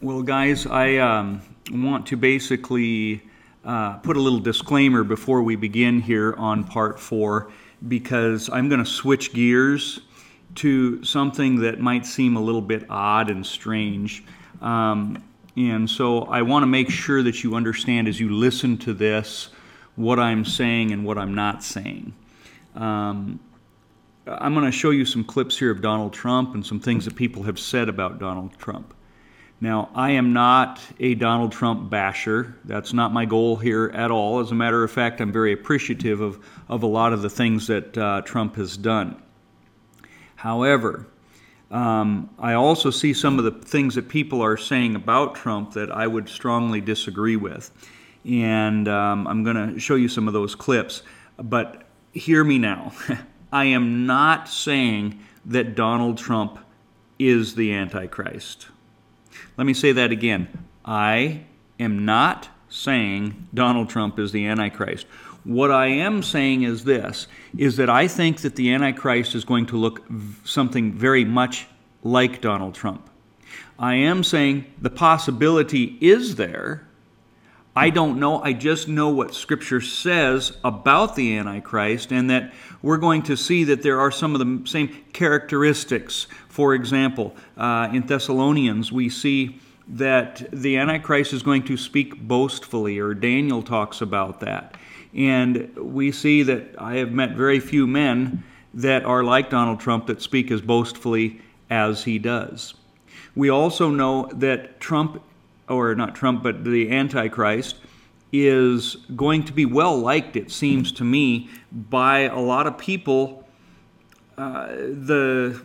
Well, guys, I um, want to basically uh, put a little disclaimer before we begin here on part four because I'm going to switch gears to something that might seem a little bit odd and strange. Um, and so I want to make sure that you understand as you listen to this what I'm saying and what I'm not saying. Um, I'm going to show you some clips here of Donald Trump and some things that people have said about Donald Trump. Now, I am not a Donald Trump basher. That's not my goal here at all. As a matter of fact, I'm very appreciative of, of a lot of the things that uh, Trump has done. However, um, I also see some of the things that people are saying about Trump that I would strongly disagree with. And um, I'm going to show you some of those clips. But hear me now. I am not saying that Donald Trump is the Antichrist. Let me say that again. I am not saying Donald Trump is the Antichrist. What I am saying is this is that I think that the Antichrist is going to look something very much like Donald Trump. I am saying the possibility is there. I don't know. I just know what Scripture says about the Antichrist, and that we're going to see that there are some of the same characteristics. For example, uh, in Thessalonians, we see that the Antichrist is going to speak boastfully, or Daniel talks about that. And we see that I have met very few men that are like Donald Trump that speak as boastfully as he does. We also know that Trump, or not Trump, but the Antichrist, is going to be well liked, it seems to me, by a lot of people. Uh, the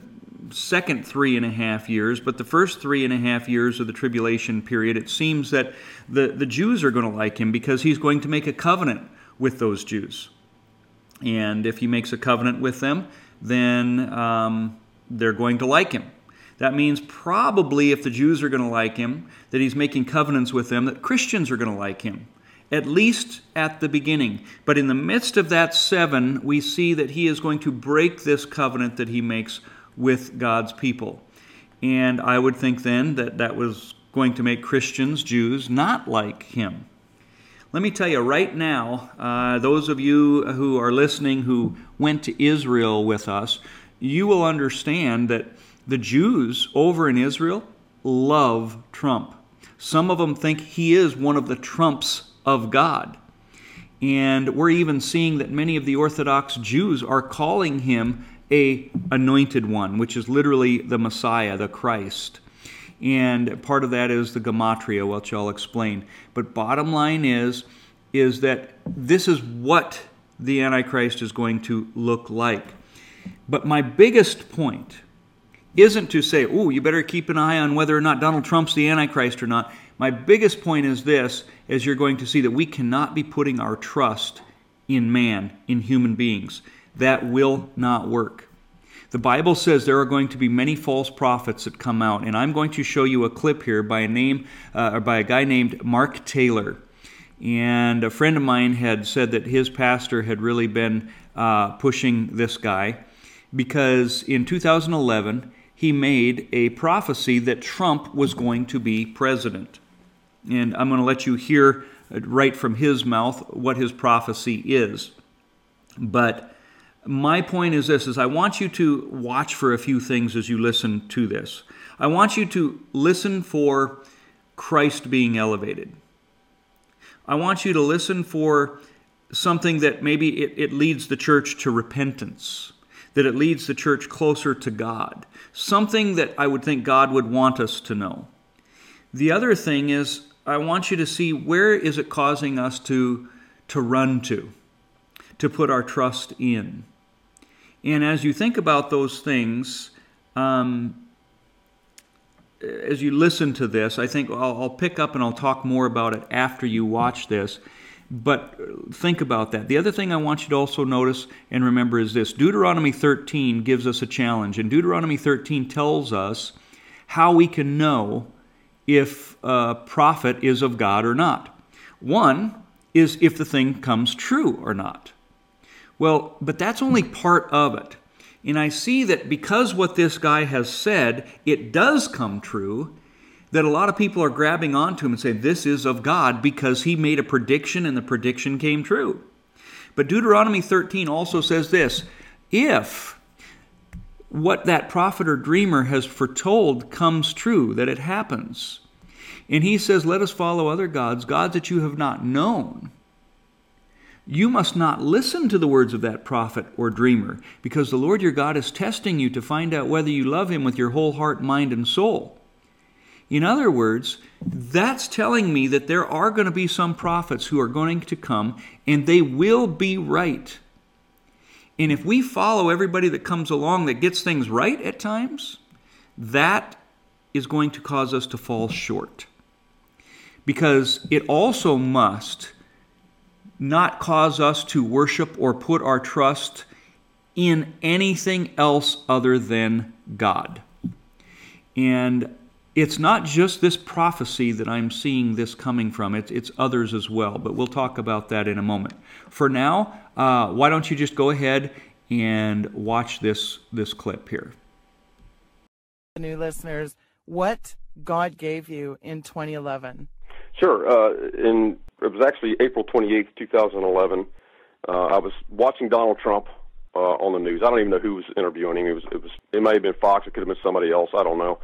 second three and a half years, but the first three and a half years of the tribulation period, it seems that the, the Jews are going to like him because he's going to make a covenant with those Jews. And if he makes a covenant with them, then um, they're going to like him. That means probably if the Jews are going to like him, that he's making covenants with them, that Christians are going to like him, at least at the beginning. But in the midst of that seven, we see that he is going to break this covenant that he makes with God's people. And I would think then that that was going to make Christians, Jews, not like him. Let me tell you right now, uh, those of you who are listening who went to Israel with us, you will understand that the Jews over in Israel love Trump. Some of them think he is one of the trumps of God. And we're even seeing that many of the Orthodox Jews are calling him a anointed one, which is literally the Messiah, the Christ. And part of that is the gematria, which I'll explain. But bottom line is, is that this is what the Antichrist is going to look like. But my biggest point isn't to say, oh, you better keep an eye on whether or not Donald Trump's the Antichrist or not. My biggest point is this, as you're going to see, that we cannot be putting our trust in man, in human beings. That will not work. The Bible says there are going to be many false prophets that come out, and I'm going to show you a clip here by a name uh, or by a guy named Mark Taylor. And a friend of mine had said that his pastor had really been uh, pushing this guy because in 2011 he made a prophecy that Trump was going to be president. And I'm going to let you hear uh, right from his mouth what his prophecy is. But my point is this is I want you to watch for a few things as you listen to this. I want you to listen for Christ being elevated. I want you to listen for something that maybe it, it leads the church to repentance, that it leads the church closer to God. Something that I would think God would want us to know. The other thing is I want you to see where is it causing us to, to run to, to put our trust in. And as you think about those things, um, as you listen to this, I think I'll, I'll, pick up and I'll talk more about it after you watch this. But think about that. The other thing I want you to also notice and remember is this Deuteronomy 13 gives us a challenge. And Deuteronomy 13 tells us how we can know if a prophet is of God or not. One is if the thing comes true or not. Well, but that's only part of it. And I see that because what this guy has said, it does come true, that a lot of people are grabbing onto him and saying this is of God because he made a prediction and the prediction came true. But Deuteronomy 13 also says this if what that prophet or dreamer has foretold comes true, that it happens, and he says, Let us follow other gods, gods that you have not known, you must not listen to the words of that prophet or dreamer, because the Lord your God is testing you to find out whether you love him with your whole heart, mind, and soul. In other words, that's telling me that there are going to be some prophets who are going to come and they will be right. And if we follow everybody that comes along that gets things right at times, that is going to cause us to fall short. Because it also must not cause us to worship or put our trust in anything else other than God. And it's not just this prophecy that I'm seeing this coming from, it's, it's others as well, but we'll talk about that in a moment. For now, uh, why don't you just go ahead and watch this, this clip here? New listeners, what God gave you in 2011? Sure. Uh, in it was actually April 28th, 2011. Uh, I was watching Donald Trump uh, on the news. I don't even know who was interviewing him. It was it was it may have been Fox. It could have been somebody else. I don't know.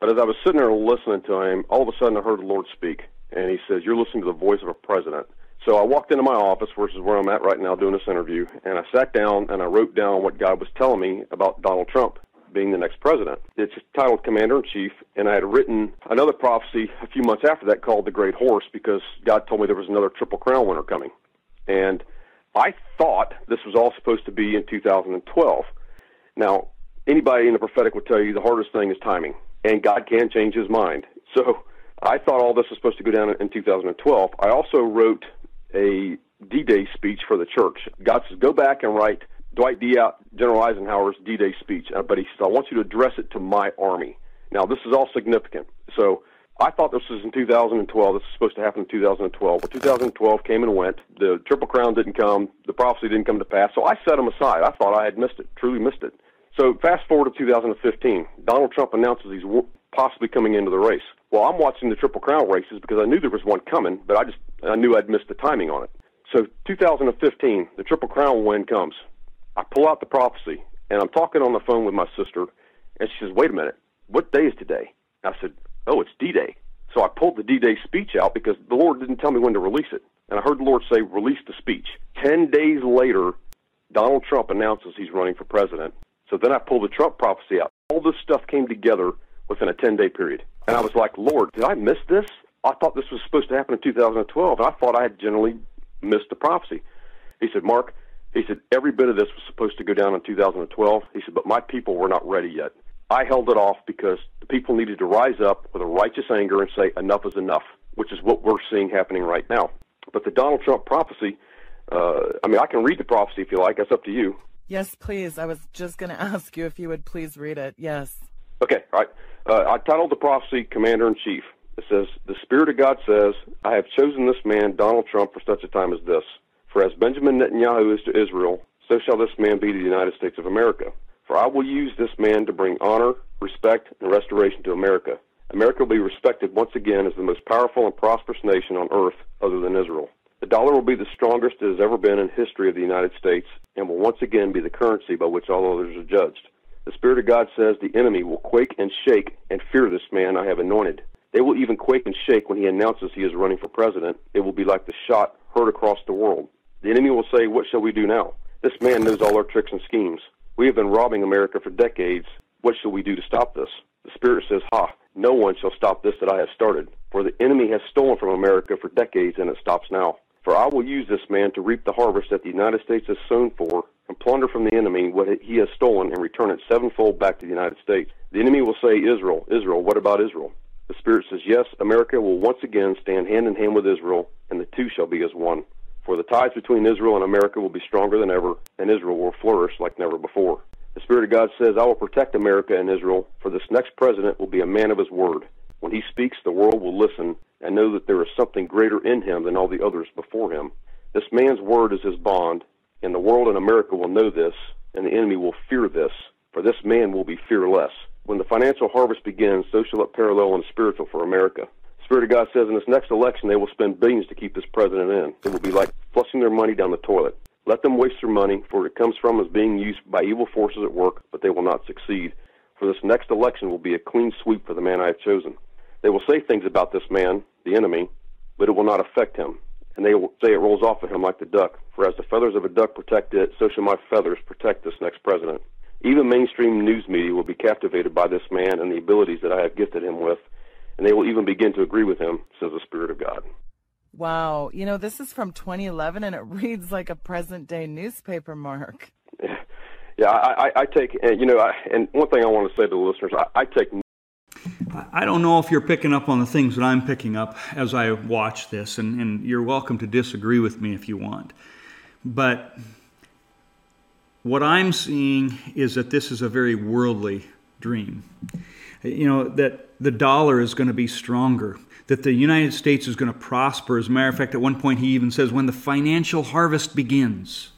But as I was sitting there listening to him, all of a sudden I heard the Lord speak, and He says, "You're listening to the voice of a president." So I walked into my office, which is where I'm at right now doing this interview, and I sat down and I wrote down what God was telling me about Donald Trump being the next president. It's titled Commander in Chief, and I had written another prophecy a few months after that called The Great Horse because God told me there was another Triple Crown winner coming. And I thought this was all supposed to be in 2012. Now, anybody in the prophetic would tell you the hardest thing is timing, and God can change his mind. So I thought all this was supposed to go down in 2012. I also wrote a D Day speech for the church. God says, go back and write Dwight D. General Eisenhower's D-Day speech, uh, but he said, "I want you to address it to my army." Now, this is all significant. So, I thought this was in 2012. This was supposed to happen in 2012. But 2012 came and went. The Triple Crown didn't come. The prophecy didn't come to pass. So I set them aside. I thought I had missed it, truly missed it. So fast forward to 2015. Donald Trump announces he's possibly coming into the race. Well, I'm watching the Triple Crown races because I knew there was one coming, but I just I knew I'd missed the timing on it. So 2015, the Triple Crown win comes. I pull out the prophecy, and I'm talking on the phone with my sister, and she says, "Wait a minute, what day is today?" I said, "Oh, it's D-Day." So I pulled the D-Day speech out because the Lord didn't tell me when to release it, and I heard the Lord say, "Release the speech." Ten days later, Donald Trump announces he's running for president. So then I pulled the Trump prophecy out. All this stuff came together within a 10-day period, and I was like, "Lord, did I miss this? I thought this was supposed to happen in 2012, and I thought I had generally missed the prophecy." He said, "Mark." He said, every bit of this was supposed to go down in 2012. He said, but my people were not ready yet. I held it off because the people needed to rise up with a righteous anger and say, enough is enough, which is what we're seeing happening right now. But the Donald Trump prophecy, uh, I mean, I can read the prophecy if you like. That's up to you. Yes, please. I was just going to ask you if you would please read it. Yes. Okay, all right. Uh, I titled the prophecy Commander in Chief. It says, The Spirit of God says, I have chosen this man, Donald Trump, for such a time as this. For as Benjamin Netanyahu is to Israel, so shall this man be to the United States of America. For I will use this man to bring honor, respect, and restoration to America. America will be respected once again as the most powerful and prosperous nation on earth other than Israel. The dollar will be the strongest it has ever been in history of the United States and will once again be the currency by which all others are judged. The Spirit of God says the enemy will quake and shake and fear this man I have anointed. They will even quake and shake when he announces he is running for president. It will be like the shot heard across the world. The enemy will say, What shall we do now? This man knows all our tricks and schemes. We have been robbing America for decades. What shall we do to stop this? The Spirit says, Ha, no one shall stop this that I have started. For the enemy has stolen from America for decades, and it stops now. For I will use this man to reap the harvest that the United States has sown for, and plunder from the enemy what he has stolen, and return it sevenfold back to the United States. The enemy will say, Israel, Israel, what about Israel? The Spirit says, Yes, America will once again stand hand in hand with Israel, and the two shall be as one. For the ties between Israel and America will be stronger than ever, and Israel will flourish like never before. The Spirit of God says, I will protect America and Israel, for this next president will be a man of his word. When he speaks, the world will listen and know that there is something greater in him than all the others before him. This man's word is his bond, and the world and America will know this, and the enemy will fear this, for this man will be fearless. When the financial harvest begins, so shall it parallel and spiritual for America. Spirit of God says in this next election, they will spend billions to keep this president in. It will be like flushing their money down the toilet. Let them waste their money, for it comes from is being used by evil forces at work, but they will not succeed. For this next election will be a clean sweep for the man I have chosen. They will say things about this man, the enemy, but it will not affect him. And they will say it rolls off of him like the duck. For as the feathers of a duck protect it, so shall my feathers protect this next president. Even mainstream news media will be captivated by this man and the abilities that I have gifted him with, and they will even begin to agree with him, says the Spirit of God. Wow. You know, this is from 2011 and it reads like a present day newspaper, Mark. Yeah, I, I, I take, you know, I, and one thing I want to say to the listeners, I, I take. I don't know if you're picking up on the things that I'm picking up as I watch this, and, and you're welcome to disagree with me if you want. But what I'm seeing is that this is a very worldly dream. You know, that the dollar is going to be stronger, that the United States is going to prosper. As a matter of fact, at one point he even says, when the financial harvest begins.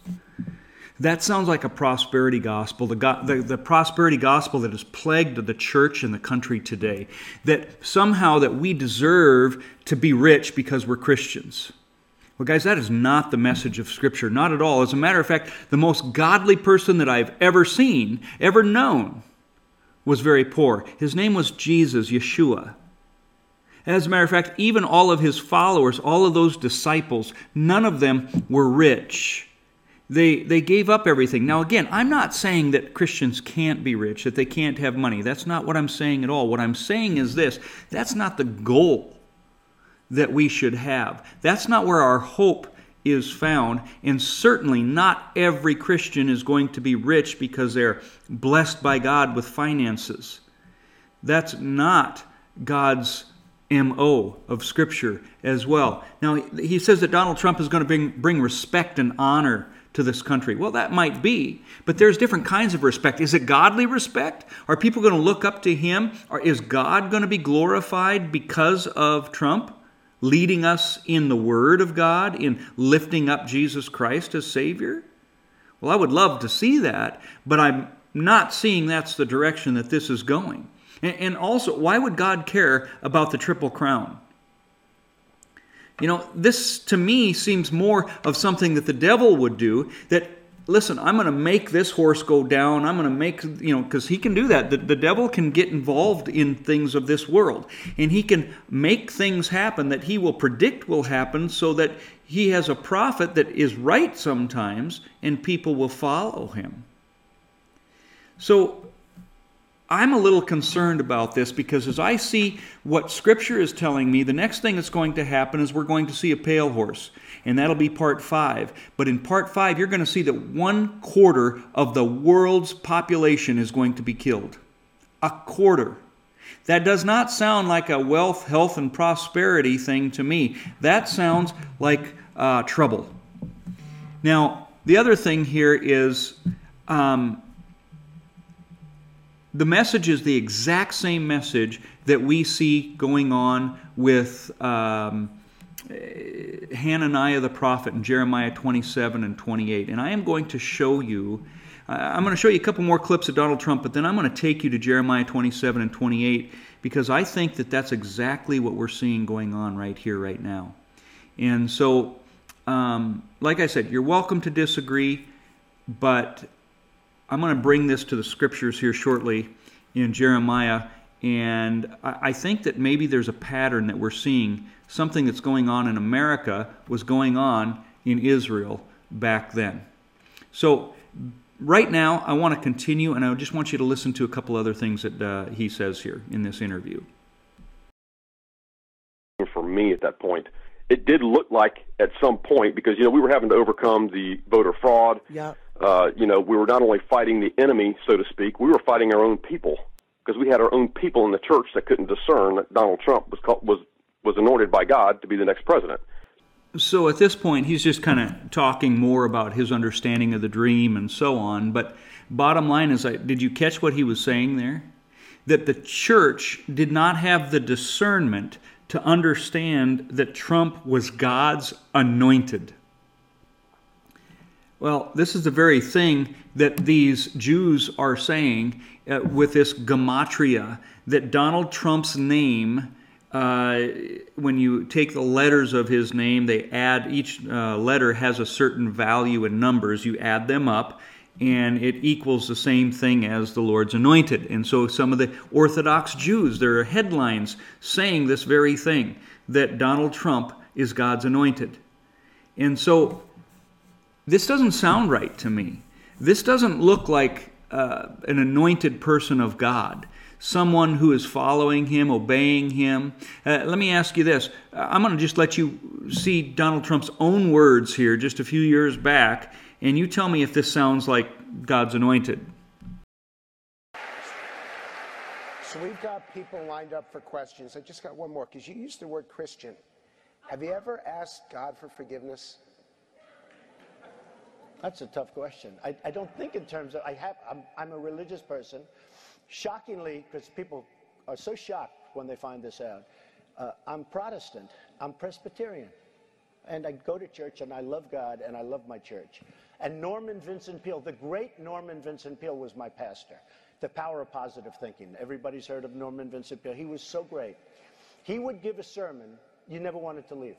That sounds like a prosperity gospel, the, go- the, the, prosperity gospel that has plagued the church and the country today. That somehow that we deserve to be rich because we're Christians. Well, guys, that is not the message of Scripture, not at all. As a matter of fact, the most godly person that I've ever seen, ever known, was very poor. His name was Jesus, Yeshua. As a matter of fact, even all of his followers, all of those disciples, none of them were rich. They, they gave up everything. Now, again, I'm not saying that Christians can't be rich, that they can't have money. That's not what I'm saying at all. What I'm saying is this that's not the goal that we should have. That's not where our hope is found. And certainly not every Christian is going to be rich because they're blessed by God with finances. That's not God's MO of Scripture as well. Now, he says that Donald Trump is going to bring, bring respect and honor to this country. Well, that might be, but there's different kinds of respect. Is it godly respect? Are people going to look up to him? Or is God going to be glorified because of Trump leading us in the Word of God, in lifting up Jesus Christ as Savior? Well, I would love to see that, but I'm not seeing that's the direction that this is going. And also, why would God care about the Triple Crown? You know, this to me seems more of something that the devil would do that listen, I'm going to make this horse go down. I'm going to make, you know, because he can do that. The, the devil can get involved in things of this world, and he can make things happen that he will predict will happen so that he has a prophet that is right sometimes, and people will follow him. So I'm a little concerned about this because as I see what Scripture is telling me, the next thing that's going to happen is we're going to see a pale horse, and that'll be part five. But in part five, you're going to see that one quarter of the world's population is going to be killed. A quarter. That does not sound like a wealth, health, and prosperity thing to me. That sounds like uh, trouble. Now, the other thing here is. Um, the message is the exact same message that we see going on with um, Hananiah the prophet in Jeremiah 27 and 28. And I am going to show you, I'm going to show you a couple more clips of Donald Trump, but then I'm going to take you to Jeremiah 27 and 28 because I think that that's exactly what we're seeing going on right here, right now. And so, um, like I said, you're welcome to disagree, but I'm going to bring this to the scriptures here shortly in Jeremiah, and I think that maybe there's a pattern that we're seeing. Something that's going on in America was going on in Israel back then. So, right now, I want to continue, and I just want you to listen to a couple other things that uh, he says here in this interview. For me at that point, it did look like at some point, because, you know, we were having to overcome the voter fraud. Yeah uh, you know, we were not only fighting the enemy, so to speak, we were fighting our own people because we had our own people in the church that couldn't discern that Donald Trump was called, was was anointed by God to be the next president. So at this point, he's just kind of talking more about his understanding of the dream and so on. But bottom line is, I, did you catch what he was saying there? That the church did not have the discernment to understand that Trump was God's anointed. Well, this is the very thing that these Jews are saying uh, with this gematria that Donald Trump's name. Uh, when you take the letters of his name, they add each uh, letter has a certain value in numbers. You add them up, and it equals the same thing as the Lord's anointed. And so some of the Orthodox Jews, there are headlines saying this very thing that Donald Trump is God's anointed. And so this doesn't sound right to me. This doesn't look like uh, an anointed person of God, someone who is following him, obeying him. Uh, let me ask you this I'm going to just let you see Donald Trump's own words here just a few years back, and you tell me if this sounds like God's anointed. So we've got people lined up for questions. I just got one more because you used the word Christian. Have you ever asked God for forgiveness? That's a tough question. I, I don't think in terms of, I have, I'm, I'm a religious person. Shockingly, because people are so shocked when they find this out, uh, I'm Protestant, I'm Presbyterian. And I go to church and I love God and I love my church. And Norman Vincent Peale, the great Norman Vincent Peale was my pastor. The power of positive thinking. Everybody's heard of Norman Vincent Peale. He was so great. He would give a sermon, you never wanted to leave.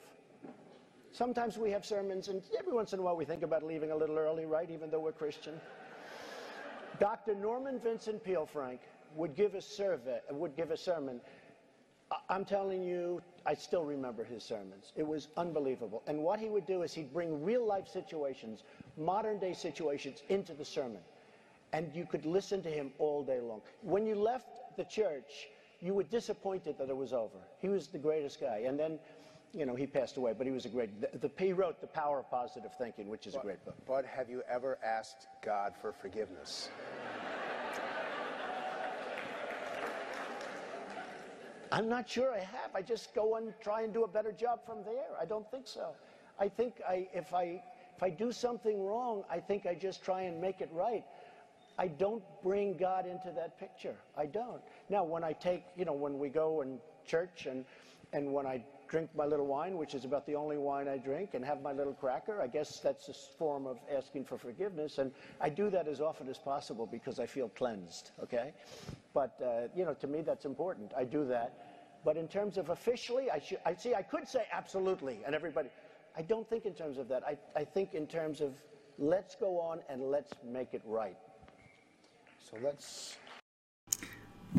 Sometimes we have sermons, and every once in a while we think about leaving a little early, right, even though we're Christian. Dr. Norman Vincent Peale, Frank, would give a survey, would give a sermon. I'm telling you, I still remember his sermons. It was unbelievable. And what he would do is he'd bring real life situations, modern day situations, into the sermon. And you could listen to him all day long. When you left the church, you were disappointed that it was over. He was the greatest guy. And then you know, he passed away, but he was a great. The, the, he wrote The Power of Positive Thinking, which is but, a great book. But have you ever asked God for forgiveness? I'm not sure I have. I just go and try and do a better job from there. I don't think so. I think I, if I if I do something wrong, I think I just try and make it right. I don't bring God into that picture. I don't. Now, when I take, you know, when we go in church and and when I drink my little wine, which is about the only wine I drink, and have my little cracker. I guess that's a form of asking for forgiveness. And I do that as often as possible because I feel cleansed, okay? But, uh, you know, to me, that's important. I do that. But in terms of officially, I, I see, I could say absolutely, and everybody, I don't think in terms of that. I, I think in terms of let's go on and let's make it right. So let's.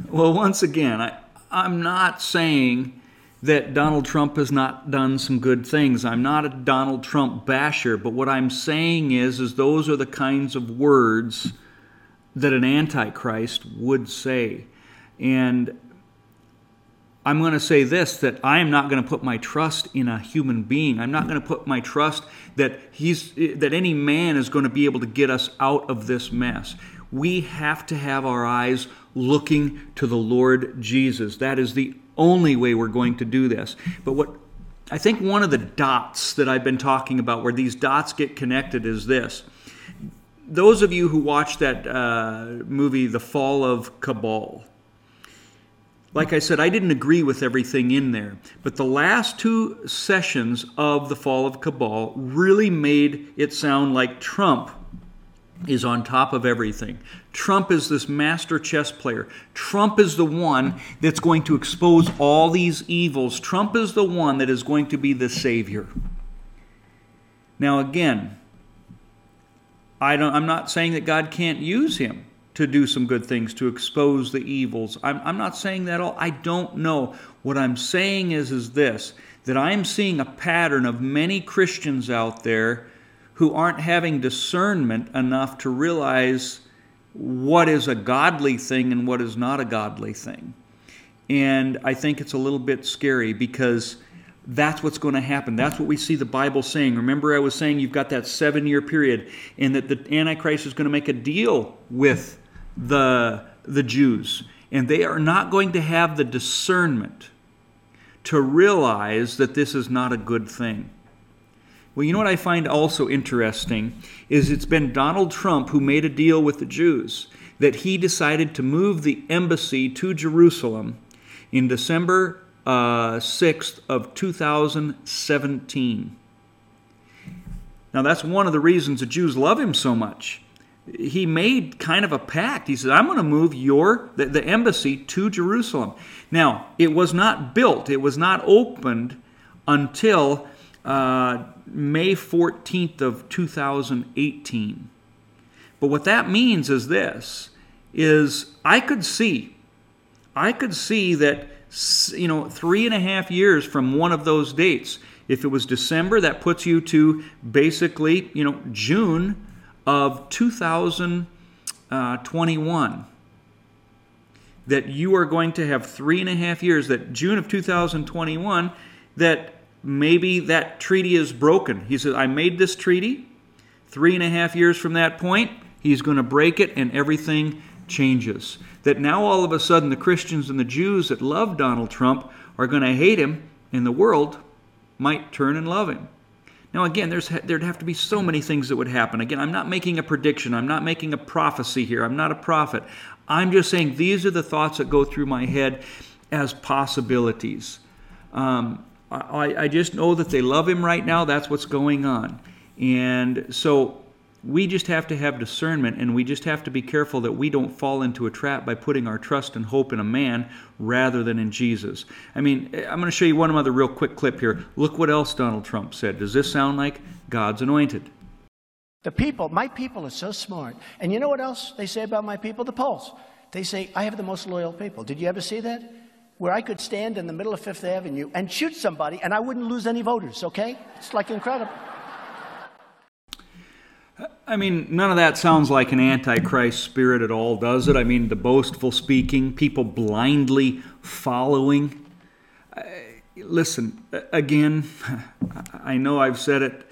Well, once again, I, I'm not saying that Donald Trump has not done some good things. I'm not a Donald Trump basher, but what I'm saying is is those are the kinds of words that an antichrist would say. And I'm going to say this that I am not going to put my trust in a human being. I'm not going to put my trust that he's that any man is going to be able to get us out of this mess. We have to have our eyes looking to the Lord Jesus. That is the only way we're going to do this. But what I think one of the dots that I've been talking about, where these dots get connected, is this. Those of you who watched that uh, movie, The Fall of Cabal, like I said, I didn't agree with everything in there, but the last two sessions of The Fall of Cabal really made it sound like Trump is on top of everything. Trump is this master chess player. Trump is the one that's going to expose all these evils. Trump is the one that is going to be the savior. Now, again, I don't, I'm not saying that God can't use him to do some good things, to expose the evils. I'm, I'm not saying that at all. I don't know. What I'm saying is, is this that I'm seeing a pattern of many Christians out there who aren't having discernment enough to realize what is a godly thing and what is not a godly thing. And I think it's a little bit scary because that's what's going to happen. That's what we see the Bible saying. Remember, I was saying you've got that seven year period, and that the Antichrist is going to make a deal with the, the Jews. And they are not going to have the discernment to realize that this is not a good thing. Well, you know what I find also interesting is it's been Donald Trump who made a deal with the Jews that he decided to move the embassy to Jerusalem in December uh, 6th of 2017. Now, that's one of the reasons the Jews love him so much. He made kind of a pact. He said, I'm going to move your the, the embassy to Jerusalem. Now, it was not built, it was not opened until uh, May 14th of 2018. But what that means is this is I could see, I could see that you know three and a half years from one of those dates. If it was December, that puts you to basically you know June of 2021. Uh, that you are going to have three and a half years. That June of 2021, that maybe that treaty is broken. He says, I made this treaty. Three and a half years from that point, he's going to break it and everything changes. That now all of a sudden the Christians and the Jews that love Donald Trump are going to hate him, and the world might turn and love him. Now, again, there's, there'd have to be so many things that would happen. Again, I'm not making a prediction. I'm not making a prophecy here. I'm not a prophet. I'm just saying these are the thoughts that go through my head as possibilities. Um, I, I just know that they love him right now. That's what's going on. And so we just have to have discernment and we just have to be careful that we don't fall into a trap by putting our trust and hope in a man rather than in Jesus. I mean, I'm going to show you one other real quick clip here. Look what else Donald Trump said. Does this sound like God's anointed? The people, my people are so smart. And you know what else they say about my people? The polls. They say, I have the most loyal people. Did you ever see that? Where I could stand in the middle of Fifth Avenue and shoot somebody and I wouldn't lose any voters, okay? It's like incredible. I mean, none of that sounds like an antichrist spirit at all, does it? I mean, the boastful speaking, people blindly following. Listen, again, I know I've said it.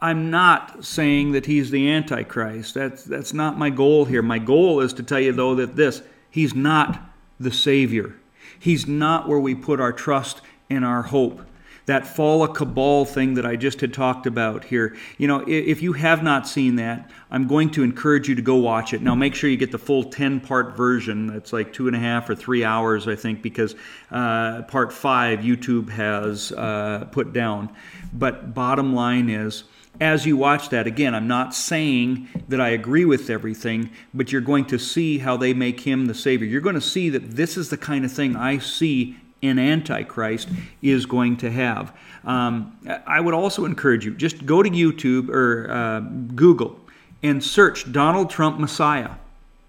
I'm not saying that he's the antichrist. That's that's not my goal here. My goal is to tell you though that this, he's not the savior. He's not where we put our trust and our hope that fall a cabal thing that I just had talked about here. You know, if you have not seen that, I'm going to encourage you to go watch it. Now, make sure you get the full 10 part version. It's like two and a half or three hours, I think, because uh, part five YouTube has uh, put down. But bottom line is, as you watch that, again, I'm not saying that I agree with everything, but you're going to see how they make him the Savior. You're going to see that this is the kind of thing I see an Antichrist is going to have. Um, I would also encourage you just go to YouTube or uh, Google and search Donald Trump Messiah.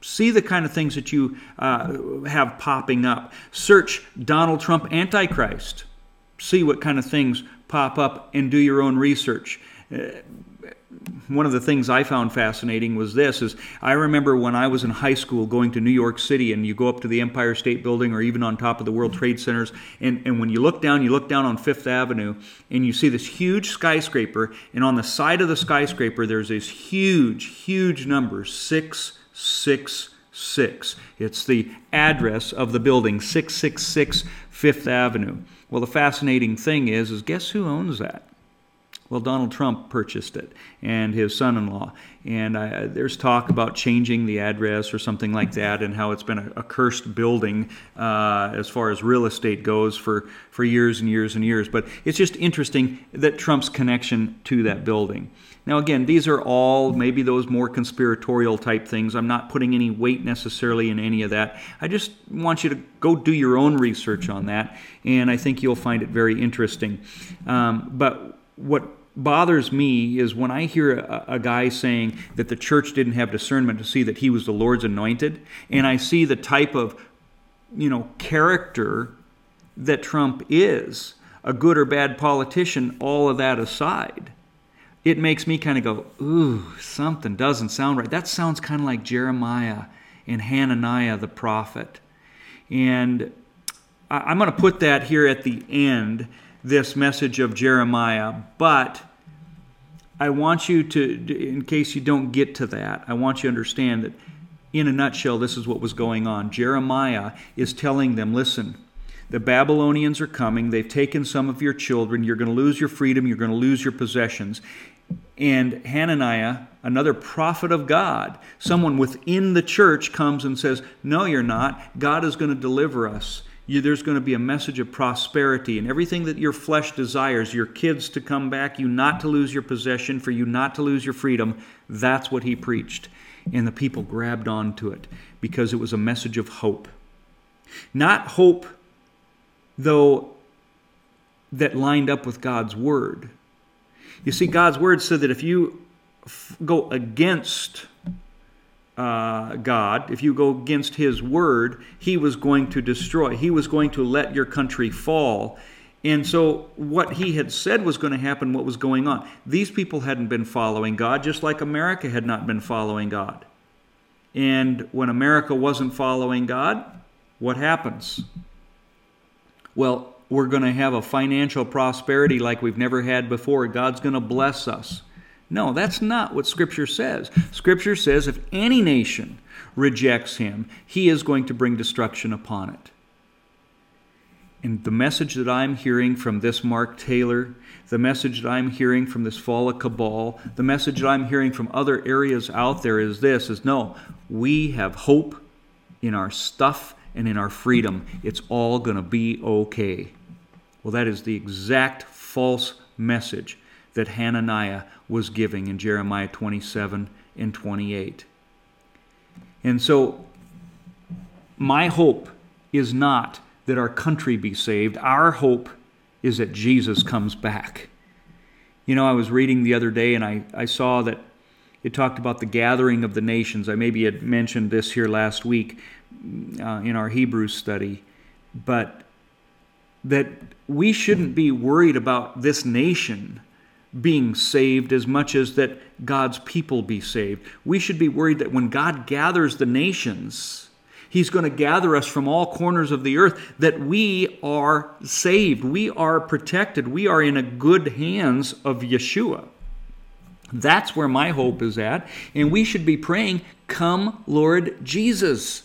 See the kind of things that you uh, have popping up. Search Donald Trump Antichrist. See what kind of things pop up and do your own research. Uh, one of the things I found fascinating was this is I remember when I was in high school going to New York City and you go up to the Empire State Building or even on top of the World Trade Centers and, and when you look down, you look down on Fifth Avenue and you see this huge skyscraper and on the side of the skyscraper there's this huge, huge number, 666. It's the address of the building, 666 Fifth Avenue. Well, the fascinating thing is, is guess who owns that? Well, Donald Trump purchased it and his son in law. And I, there's talk about changing the address or something like that, and how it's been a, a cursed building uh, as far as real estate goes for, for years and years and years. But it's just interesting that Trump's connection to that building. Now, again, these are all maybe those more conspiratorial type things. I'm not putting any weight necessarily in any of that. I just want you to go do your own research on that, and I think you'll find it very interesting. Um, but what bothers me is when I hear a, a, guy saying that the church didn't have discernment to see that he was the Lord's anointed, and I see the type of, you know, character that Trump is, a good or bad politician, all of that aside, it makes me kind of go, ooh, something doesn't sound right. That sounds kind of like Jeremiah and Hananiah the prophet. And I'm going to put that here at the end this message of Jeremiah, but I want you to, in case you don't get to that, I want you to understand that in a nutshell, this is what was going on. Jeremiah is telling them, listen, the Babylonians are coming. They've taken some of your children. You're going to lose your freedom. You're going to lose your possessions. And Hananiah, another prophet of God, someone within the church, comes and says, No, you're not. God is going to deliver us You, there's going to be a message of prosperity and everything that your flesh desires, your kids to come back, you not to lose your possession, for you not to lose your freedom. That's what he preached. And the people grabbed onto it because it was a message of hope. Not hope, though, that lined up with God's word. You see, God's word said that if you f- go against uh, God, if you go against His word, He was going to destroy. He was going to let your country fall. And so, what He had said was going to happen, what was going on. These people hadn't been following God, just like America had not been following God. And when America wasn't following God, what happens? Well, we're going to have a financial prosperity like we've never had before. God's going to bless us. No, that's not what Scripture says. Scripture says if any nation rejects him, he is going to bring destruction upon it. And the message that I'm hearing from this Mark Taylor, the message that I'm hearing from this Fall of Cabal, the message that I'm hearing from other areas out there is this is no, we have hope in our stuff and in our freedom. It's all going to be okay. Well, that is the exact false message that Hananiah was giving in Jeremiah 27 and 28. And so, my hope is not that our country be saved. Our hope is that Jesus comes back. You know, I was reading the other day and I, I saw that it talked about the gathering of the nations. I maybe had mentioned this here last week uh, in our Hebrews study, but that we shouldn't be worried about this nation being saved as much as that God's people be saved. We should be worried that when God gathers the nations, He's going to gather us from all corners of the earth, that we are saved, we are protected, we are in a good hands of Yeshua. That's where my hope is at. And we should be praying, Come, Lord Jesus.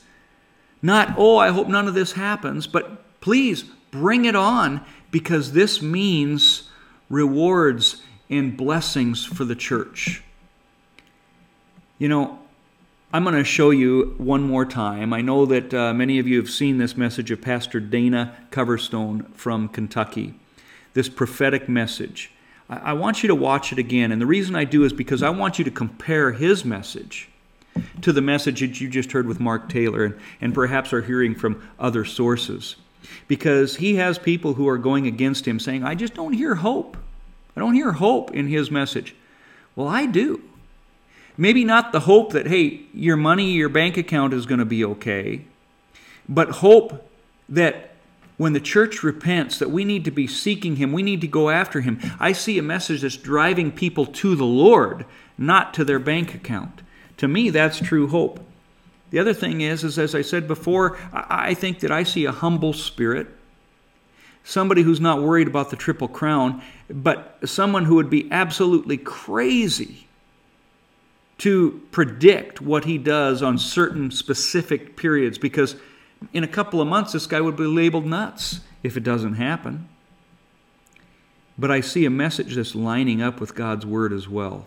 Not, oh, I hope none of this happens, but please bring it on because this means rewards and blessings for the church. You know, I'm going to show you one more time. I know that uh, many of you have seen this message of Pastor Dana Coverstone from Kentucky, this prophetic message. I, I want you to watch it again. And the reason I do is because I want you to compare his message to the message that you just heard with Mark Taylor and, and perhaps are hearing from other sources. Because he has people who are going against him saying, I just don't hear hope. I don't hear hope in his message. Well, I do. Maybe not the hope that, hey, your money, your bank account is going to be okay, but hope that when the church repents that we need to be seeking him we need to go after him i see a message that's driving people to the lord not to their bank account to me that's true hope the other thing is is as i said before i think that i see a humble spirit somebody who's not worried about the triple crown but someone who would be absolutely crazy to predict what he does on certain specific periods because in a couple of months this guy would be labeled nuts if it doesn't happen. But I see a message that's lining up with God's word as well.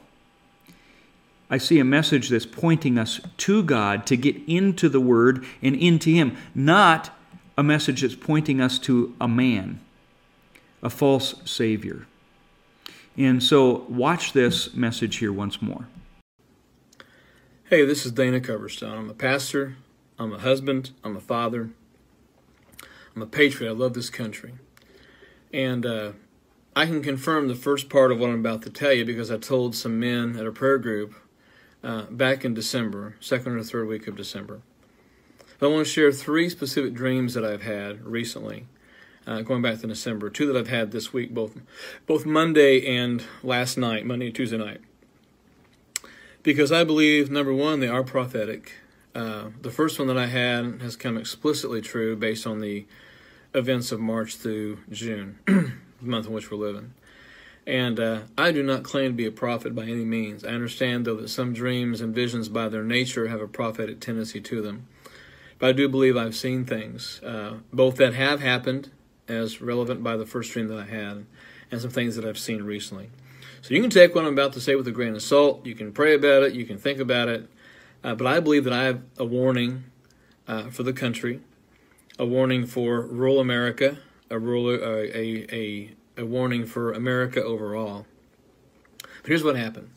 I see a message that's pointing us to God to get into the word and into him, not a message that's pointing us to a man, a false savior. And so watch this message here once more. Hey, this is Dana Coverstone. I'm a pastor, I'm a husband, I'm a father, I'm a patriot. I love this country. And uh, I can confirm the first part of what I'm about to tell you because I told some men at a prayer group uh, back in December, second or third week of December. I want to share three specific dreams that I've had recently, uh, going back to December. Two that I've had this week, both both Monday and last night, Monday and Tuesday night because I believe, number one, they are prophetic. Uh, the first one that I had has come explicitly true based on the events of March through June, the month in which we're living. And uh, I do not claim to be a prophet by any means. I understand, though, that some dreams and visions by their nature have a prophetic tendency to them. But I do believe I've seen things, uh, both that have happened, as relevant by the first dream that I had, and some things that I've seen recently. So you can take what I'm about to say with a grain of salt. You can pray about it. You can think about it. Uh, but I believe that I have a warning uh, for the country. a warning for rural America, a, rural, uh, a, a, a warning for America overall. But here's what happened.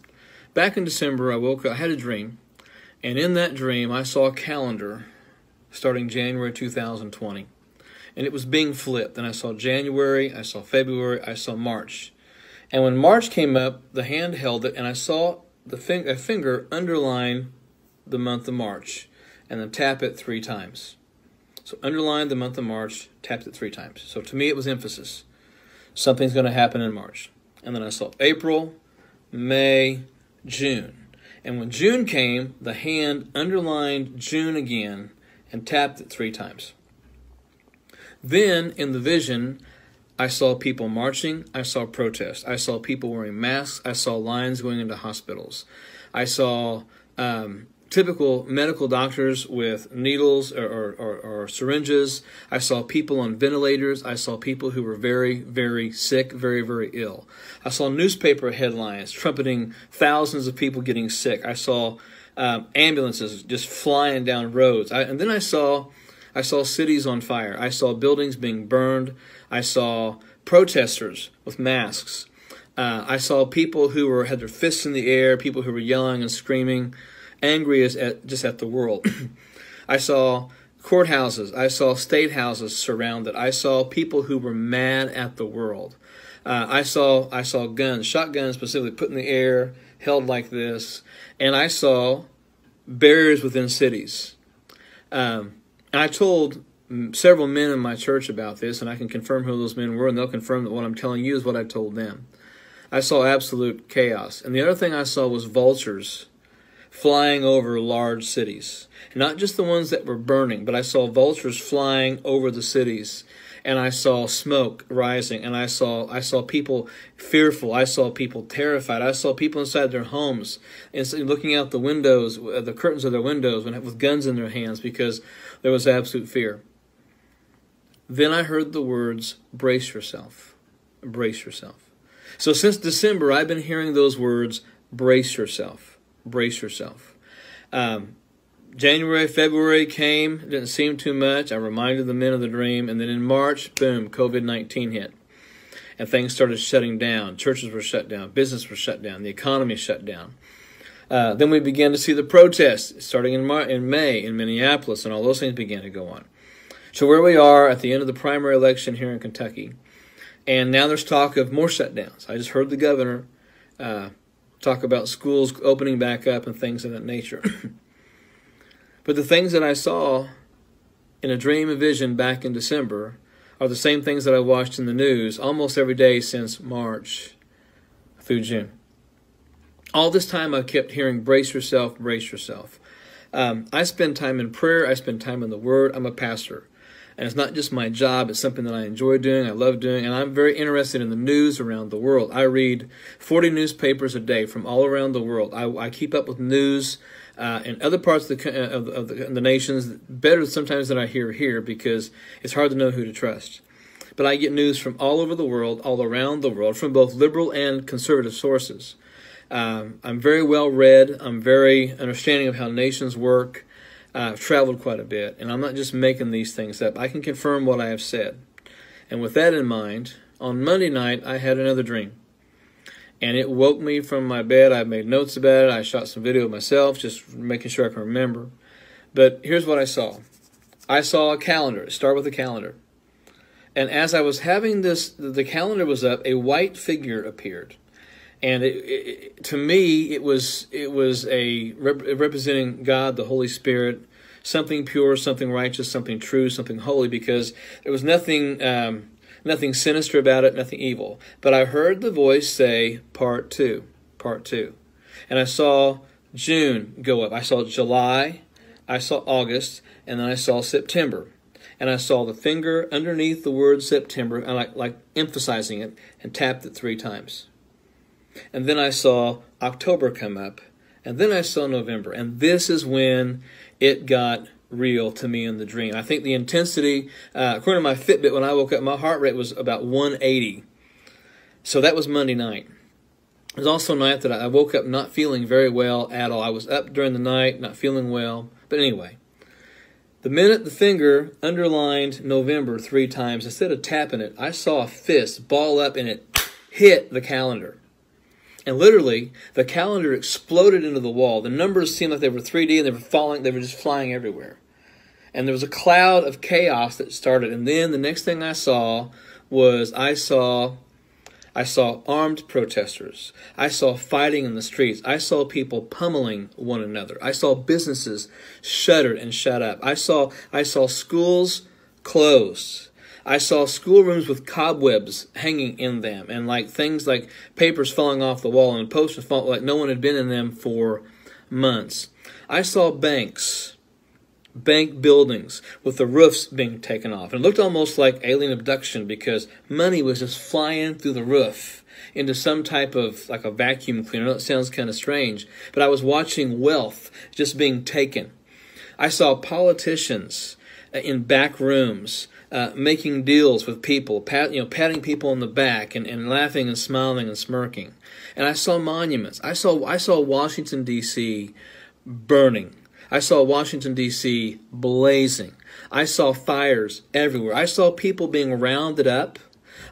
Back in December, I woke up, I had a dream, and in that dream, I saw a calendar starting January 2020. And it was being flipped. And I saw January, I saw February, I saw March. And when March came up, the hand held it, and I saw the a finger underline the month of March and then tap it three times. So underline the month of March, tapped it three times. So to me, it was emphasis. Something's going to happen in March. And then I saw April, May, June. And when June came, the hand underlined June again and tapped it three times. Then in the vision, I saw people marching. I saw protests. I saw people wearing masks. I saw lines going into hospitals. I saw um, typical medical doctors with needles or, or, or, or, syringes. I saw people on ventilators. I saw people who were very, very sick, very, very ill. I saw newspaper headlines trumpeting thousands of people getting sick. I saw um, ambulances just flying down roads. I, and then I saw, I saw cities on fire. I saw buildings being burned. I saw protesters with masks. Uh, I saw people who were had their fists in the air, people who were yelling and screaming angry as at, just at the world. I saw courthouses, I saw state houses surrounded. I saw people who were mad at the world. Uh, I saw I saw guns, shotguns specifically put in the air, held like this, and I saw barriers within cities. Um, and I told several men in my church about this, and I can confirm who those men were, and they'll confirm that what I'm telling you is what I told them. I saw absolute chaos. And the other thing I saw was vultures flying over large cities. Not just the ones that were burning, but I saw vultures flying over the cities. And I saw smoke rising, and I saw I saw people fearful. I saw people terrified. I saw people inside their homes, and looking out the windows, uh, the curtains of their windows, with guns in their hands because there was absolute fear. Then I heard the words, "Brace yourself, brace yourself." So since December, I've been hearing those words, "Brace yourself." brace yourself. Um, January, February came, didn't seem too much. I reminded the men of the dream. And then in March, boom, COVID 19 hit. And things started shutting down. Churches were shut down. Business was shut down. The economy shut down. Uh, then we began to see the protests starting in, Mar- in May in Minneapolis, and all those things began to go on. So, where we are at the end of the primary election here in Kentucky, and now there's talk of more shutdowns. I just heard the governor uh, talk about schools opening back up and things of that nature. but the things that I saw in a dream and vision back in December are the same things that I watched in the news almost every day since March through June. All this time I kept hearing, brace yourself, brace yourself. Um, I spend time in prayer, I spend time in the Word. I'm a pastor. And it's not just my job, it's something that I enjoy doing, I love doing, and I'm very interested in the news around the world. I read 40 newspapers a day from all around the world. I, I keep up with news uh, in other parts of the, of, of the, the nations better sometimes than I hear here because it's hard to know who to trust. But I get news from all over the world, all around the world, from both liberal and conservative sources. Um, I'm very well read. I'm very understanding of how nations work. I've traveled quite a bit, and I'm not just making these things up. I can confirm what I have said. And with that in mind, on Monday night, I had another dream. And it woke me from my bed. I made notes about it. I shot some video myself, just making sure I can remember. But here's what I saw I saw a calendar. Start with a calendar. And as I was having this, the calendar was up, a white figure appeared and it, it, to me it was it was a rep- representing God, the Holy Spirit, something pure, something righteous, something true, something holy, because there was nothing um, nothing sinister about it, nothing evil. But I heard the voice say, "Part two, part two," and I saw June go up. I saw July, I saw August, and then I saw September. And I saw the finger underneath the word September, and like, like emphasizing it, and tapped it three times. And then I saw October come up. And then I saw November. And this is when it got real to me in the dream. I think the intensity, uh, according to my Fitbit, when I woke up, my heart rate was about 180. So that was Monday night. It was also a night that I woke up not feeling very well at all. I was up during the night, not feeling well. But anyway, The minute the finger underlined November three times, instead of tapping it, I saw a fist ball up and it hit the calendar. And literally, the calendar exploded into the wall. The numbers seemed like they were 3D and they were falling, they were just flying everywhere. And there was a cloud of chaos that started. And then the next thing I saw was I saw I saw armed protesters. I saw fighting in the streets. I saw people pummeling one another. I saw businesses shuttered and shut up. I saw I saw schools closed. I saw schoolrooms with cobwebs hanging in them and like things like papers falling off the wall and posters falling like no one had been in them for months. I saw banks bank buildings with the roofs being taken off. And it looked almost like alien abduction because money was just flying through the roof into some type of like a vacuum cleaner. It sounds kind of strange, but I was watching wealth just being taken. I saw politicians in back rooms uh, making deals with people, pat, you know, patting people on the back and, and laughing and smiling and smirking. And I saw monuments. I saw I saw Washington D.C. burning I saw Washington, D.C. blazing. I saw fires everywhere. I saw people being rounded up.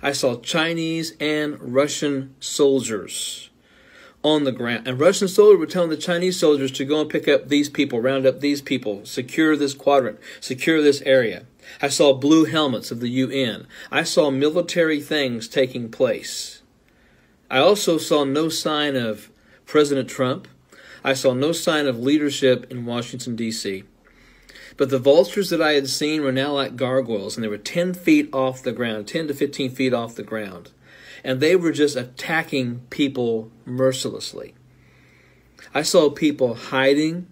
I saw Chinese and Russian soldiers on the ground. And Russian soldiers were telling the Chinese soldiers to go and pick up these people, round up these people, secure this quadrant, secure this area. I saw blue helmets of the UN. I saw military things taking place. I also saw no sign of President Trump. I saw no sign of leadership in Washington, D.C. But the vultures that I had seen were now like gargoyles, and they were 10 feet off the ground, 10 to 15 feet off the ground. And they were just attacking people mercilessly. I saw people hiding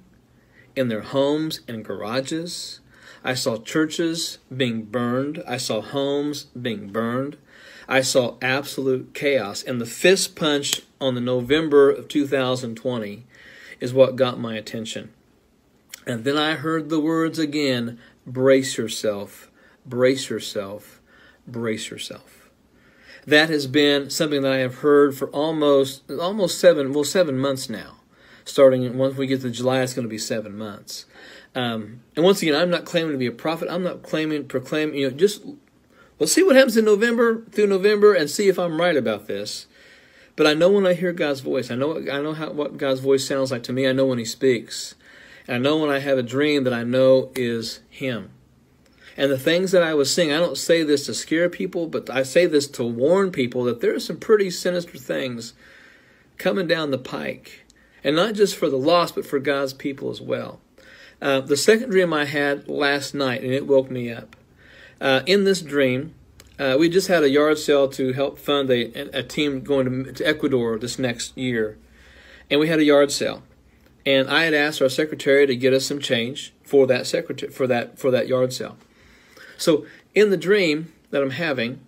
in their homes and garages. I saw churches being burned. I saw homes being burned. I saw absolute chaos. And the fist punch on the November of 2020 is what got my attention. And then I heard the words again brace yourself, brace yourself, brace yourself. That has been something that I have heard for almost almost seven well seven months now. Starting once we get to July, it's going to be seven months. Um, and once again, I'm not claiming to be a prophet. I'm not claiming proclaim. You know, just let's see what happens in November through November and see if I'm right about this. But I know when I hear God's voice. I know I know how what God's voice sounds like to me. I know when He speaks. And I know when I have a dream that I know is Him. And the things that I was seeing, I don't say this to scare people, but I say this to warn people that there are some pretty sinister things coming down the pike. And not just for the lost, but for God's people as well. Uh, the second dream I had last night, and it woke me up. Uh, in this dream, uh, we just had a yard sale to help fund a, a team going to, to Ecuador this next year, and we had a yard sale. And I had asked our secretary to get us some change for that secretary for that for that yard sale. So in the dream that I'm having,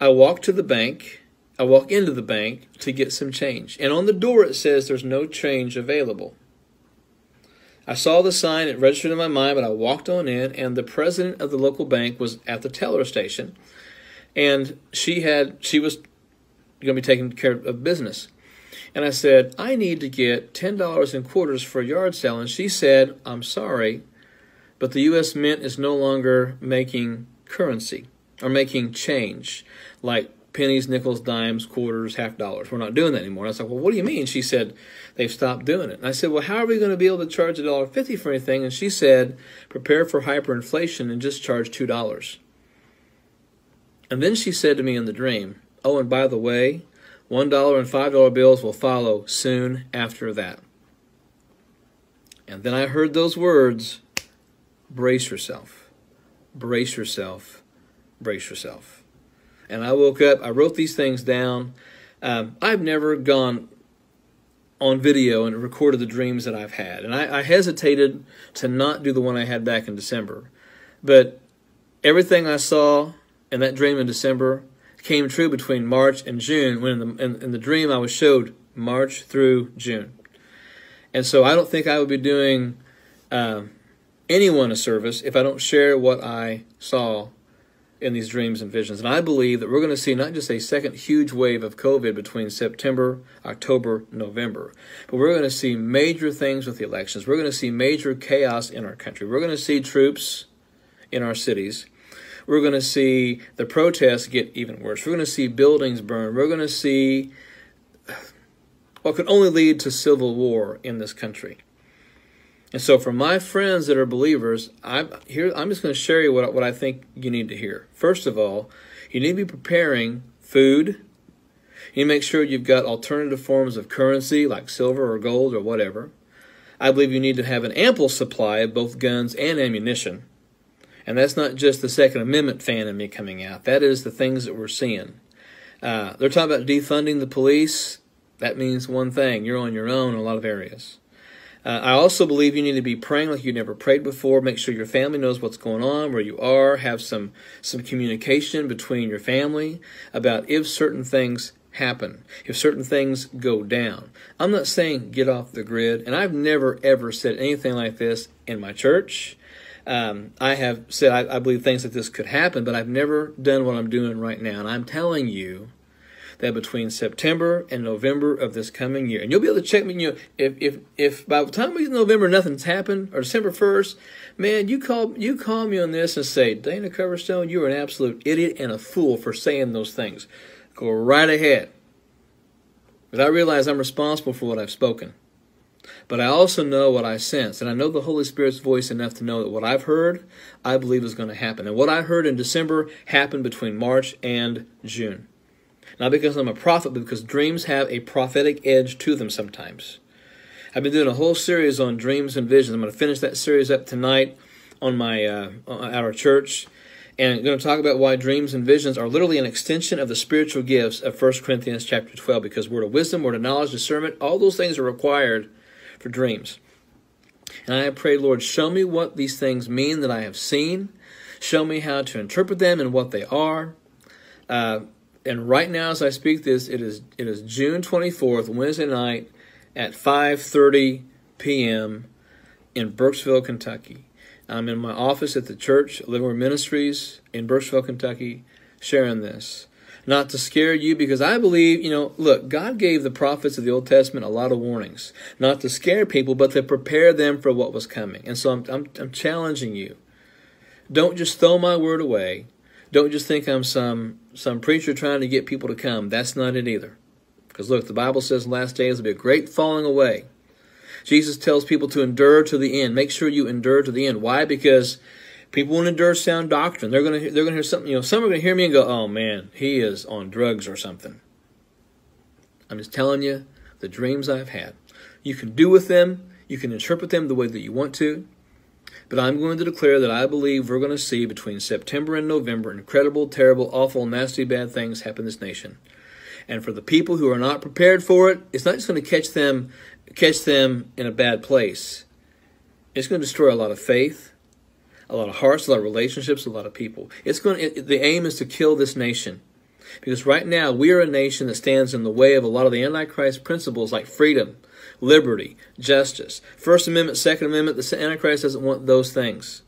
I walk to the bank. I walk into the bank to get some change, and on the door it says there's no change available. I saw the sign, it registered in my mind, but I walked on in, and the president of the local bank was at the teller station and she had she was going to be taking care of business. And I said, I need to get ten dollars in quarters for a yard sale. And she said, I'm sorry, but the U.S. Mint is no longer making currency or making change like pennies, nickels, dimes, quarters, half dollars. We're not doing that anymore. And I was like, well, what do you mean? She said, they've stopped doing it. And I said, well, how are we going to be able to charge a dollar fifty for anything? And she said, prepare for hyperinflation and just charge two dollars. And then she said to me in the dream, Oh, and by the way, $1 and $5 bills will follow soon after that. And then I heard those words brace yourself, brace yourself, brace yourself. And I woke up, I wrote these things down. Um, I've never gone on video and recorded the dreams that I've had. And I, I hesitated to not do the one I had back in December. But everything I saw in that dream in December came true between March and June when in the, in, in the dream I was showed March through June. And so I don't think I would be doing um, anyone a service if I don't share what I saw in these dreams and visions. And I believe that we're going to see not just a second huge wave of COVID between September, October, November, but we're going to see major things with the elections. We're going to see major chaos in our country. We're going to see troops in our cities. We're going to see the protests get even worse. We're going to see buildings burn. We're going to see what could only lead to civil war in this country. And so, for my friends that are believers, I'm here. I'm just going to share you what what I think you need to hear. First of all, you need to be preparing food. You make sure you've got alternative forms of currency like silver or gold or whatever. I believe you need to have an ample supply of both guns and ammunition. And that's not just the Second Amendment fan in me coming out. That is the things that we're seeing. Uh, they're talking about defunding the police. That means one thing: you're on your own in a lot of areas. Uh, I also believe you need to be praying like you never prayed before. Make sure your family knows what's going on, where you are. Have some some communication between your family about if certain things happen, if certain things go down. I'm not saying get off the grid, and I've never ever said anything like this in my church. Um, I have said I, I believe things like this could happen, but I've never done what I'm doing right now, and I'm telling you that between September and November of this coming year, and you'll be able to check me. You know, if if if by the time we get November nothing's happened or December first, man, you call you call me on this and say, Dana Coverstone, you're an absolute idiot and a fool for saying those things. Go right ahead. But I realize I'm responsible for what I've spoken. But I also know what I sense, and I know the Holy Spirit's voice enough to know that what I've heard, I believe is going to happen. And what I heard in December happened between March and June. Not because I'm a prophet, but because dreams have a prophetic edge to them sometimes. I've been doing a whole series on dreams and visions. I'm going to finish that series up tonight on my uh, at our church, and I'm going to talk about why dreams and visions are literally an extension of the spiritual gifts of 1 Corinthians chapter 12. Because word of wisdom, word of knowledge, discernment, all those things are required for dreams. And I pray, Lord, show me what these things mean that I have seen. Show me how to interpret them and what they are. Uh, and right now, as I speak this, it is it is June 24th, Wednesday night at 5:30 p.m. in Burkesville, Kentucky. I'm in my office at the church, Living Ministries in Burkesville, Kentucky, sharing this. Not to scare you, because I believe, you know, look, God gave the prophets of the Old Testament a lot of warnings. Not to scare people, but to prepare them for what was coming. And so I'm, I'm, I'm challenging you. Don't just throw my word away. Don't just think I'm some some preacher trying to get people to come. That's not it either. Because look, the Bible says the last days there'll be a great falling away. Jesus tells people to endure to the end. Make sure you endure to the end. Why? Because people won't endure sound doctrine. They're gonna they're gonna hear something. You know, some are gonna hear me and go, "Oh man, he is on drugs or something." I'm just telling you the dreams I've had. You can do with them. You can interpret them the way that you want to. But I'm going to declare that I believe we're going to see between September and November incredible, terrible, awful, nasty, bad things happen in this nation. And for the people who are not prepared for it, it's not just going to catch them catch them in a bad place. It's going to destroy a lot of faith, a lot of hearts, a lot of relationships, a lot of people. It's going it, the aim is to kill this nation. Because right now we are a nation that stands in the way of a lot of the antichrist principles like freedom, liberty, justice. First Amendment, Second Amendment, the Antichrist doesn't want those things.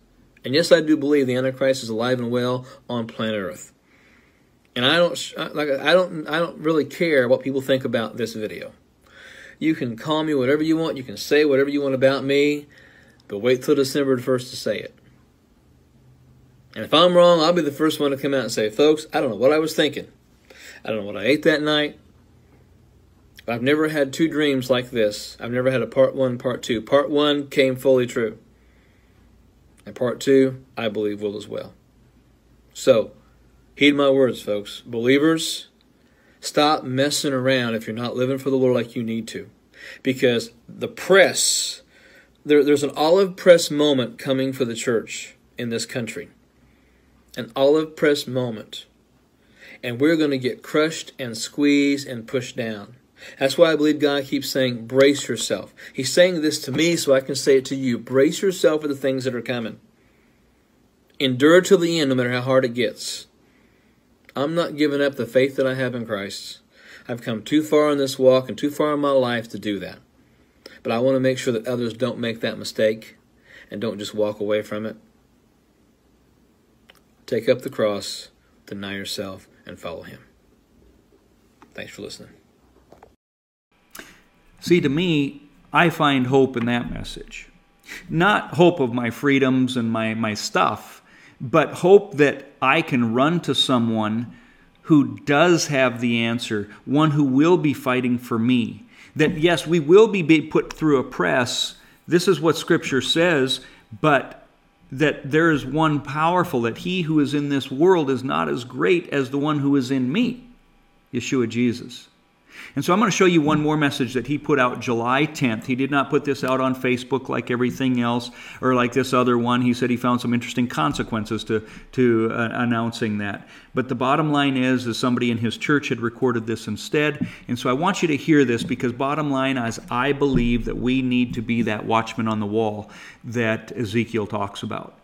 And yes, I do believe the Antichrist is alive and well on planet Earth. And I don't like I don't I don't really care what people think about this video. You can call me whatever you want, you can say whatever you want about me, but wait till December the 1st to say it. And if I'm wrong, I'll be the first one to come out and say, folks, I don't know what I was thinking. I don't know what I ate that night. I've never had two dreams like this. I've never had a part one, part two. Part one came fully true. And part two, I believe, will as well. So, heed my words, folks. Believers, stop messing around if you're not living for the Lord like you need to. Because the press, there, there's an olive press moment coming for the church in this country. An olive press moment. And we're going to get crushed and squeezed and pushed down. That's why I believe God keeps saying, brace yourself. He's saying this to me so I can say it to you. Brace yourself for the things that are coming. Endure till the end, no matter how hard it gets. I'm not giving up the faith that I have in Christ. I've come too far in this walk and too far in my life to do that. But I want to make sure that others don't make that mistake and don't just walk away from it. Take up the cross, deny yourself, and follow him. Thanks for listening. See, to me, I find hope in that message. Not hope of my freedoms and my, my stuff, but hope that I can run to someone who does have the answer, one who will be fighting for me. That, yes, we will be put through a press. This is what Scripture says, but that there is one powerful, that he who is in this world is not as great as the one who is in me, Yeshua Jesus. And so I'm going to show you one more message that he put out July 10th. He did not put this out on Facebook like everything else or like this other one. He said he found some interesting consequences to, to uh, announcing that. But the bottom line is, is somebody in his church had recorded this instead. And so I want you to hear this because bottom line is I believe that we need to be that watchman on the wall that Ezekiel talks about.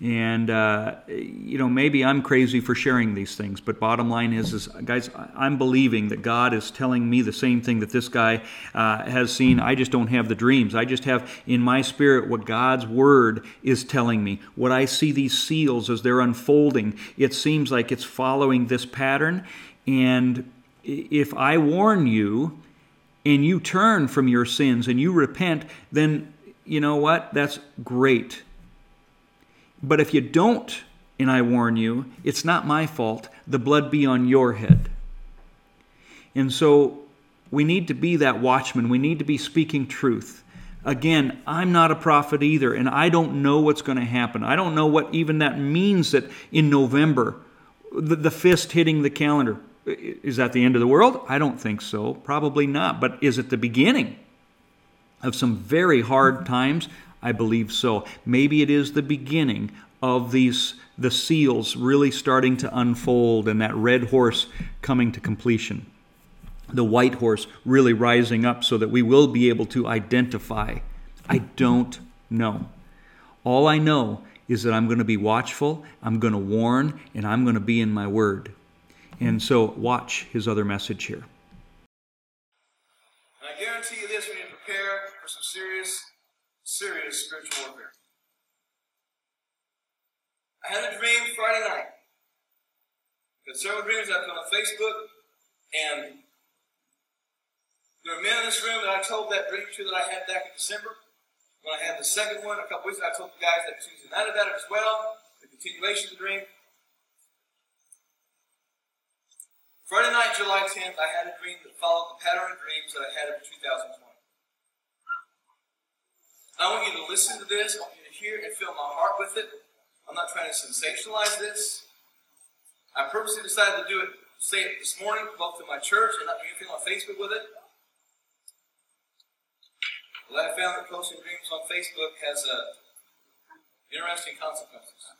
And uh, you know, maybe I'm crazy for sharing these things, but bottom line is, is guys, I'm believing that God is telling me the same thing that this guy uh, has seen. I just don't have the dreams. I just have in my spirit what God's word is telling me. What I see these seals as they're unfolding, it seems like it's following this pattern. And if I warn you, and you turn from your sins and you repent, then you know what? That's great but if you don't, and I warn you, it's not my fault. The blood be on your head. And so we need to be that watchman. We need to be speaking truth. Again, I'm not a prophet either, and I don't know what's going to happen. I don't know what even that means that in November, the, the fist hitting the calendar. Is that the end of the world? I don't think so. Probably not. But is it the beginning of some very hard times? I believe so. Maybe it is the beginning of these the seals really starting to unfold and that red horse coming to completion. The white horse really rising up so that we will be able to identify. I don't know. All I know is that I'm going to be watchful, I'm going to warn, and I'm going to be in my word. And so watch his other message here. And I guarantee you this, we need to prepare for some serious serious spiritual warfare. I had a dream Friday night. Got several dreams I put on Facebook, and there are men in this room that I told that dream to that I had back in December. When I had the second one a couple weeks ago, I told the guys that Tuesday night about it as well, the continuation of the dream. Friday night, July 10th, I had a dream that followed the pattern of dreams that I had in 2020. I want you to listen to this. I want you to hear and feel my heart with it. I'm not trying to sensationalize this. I purposely decided to do it, say it this morning, both to my church and not do anything on Facebook with it. Well, I found that posting dreams on Facebook has uh, interesting consequences.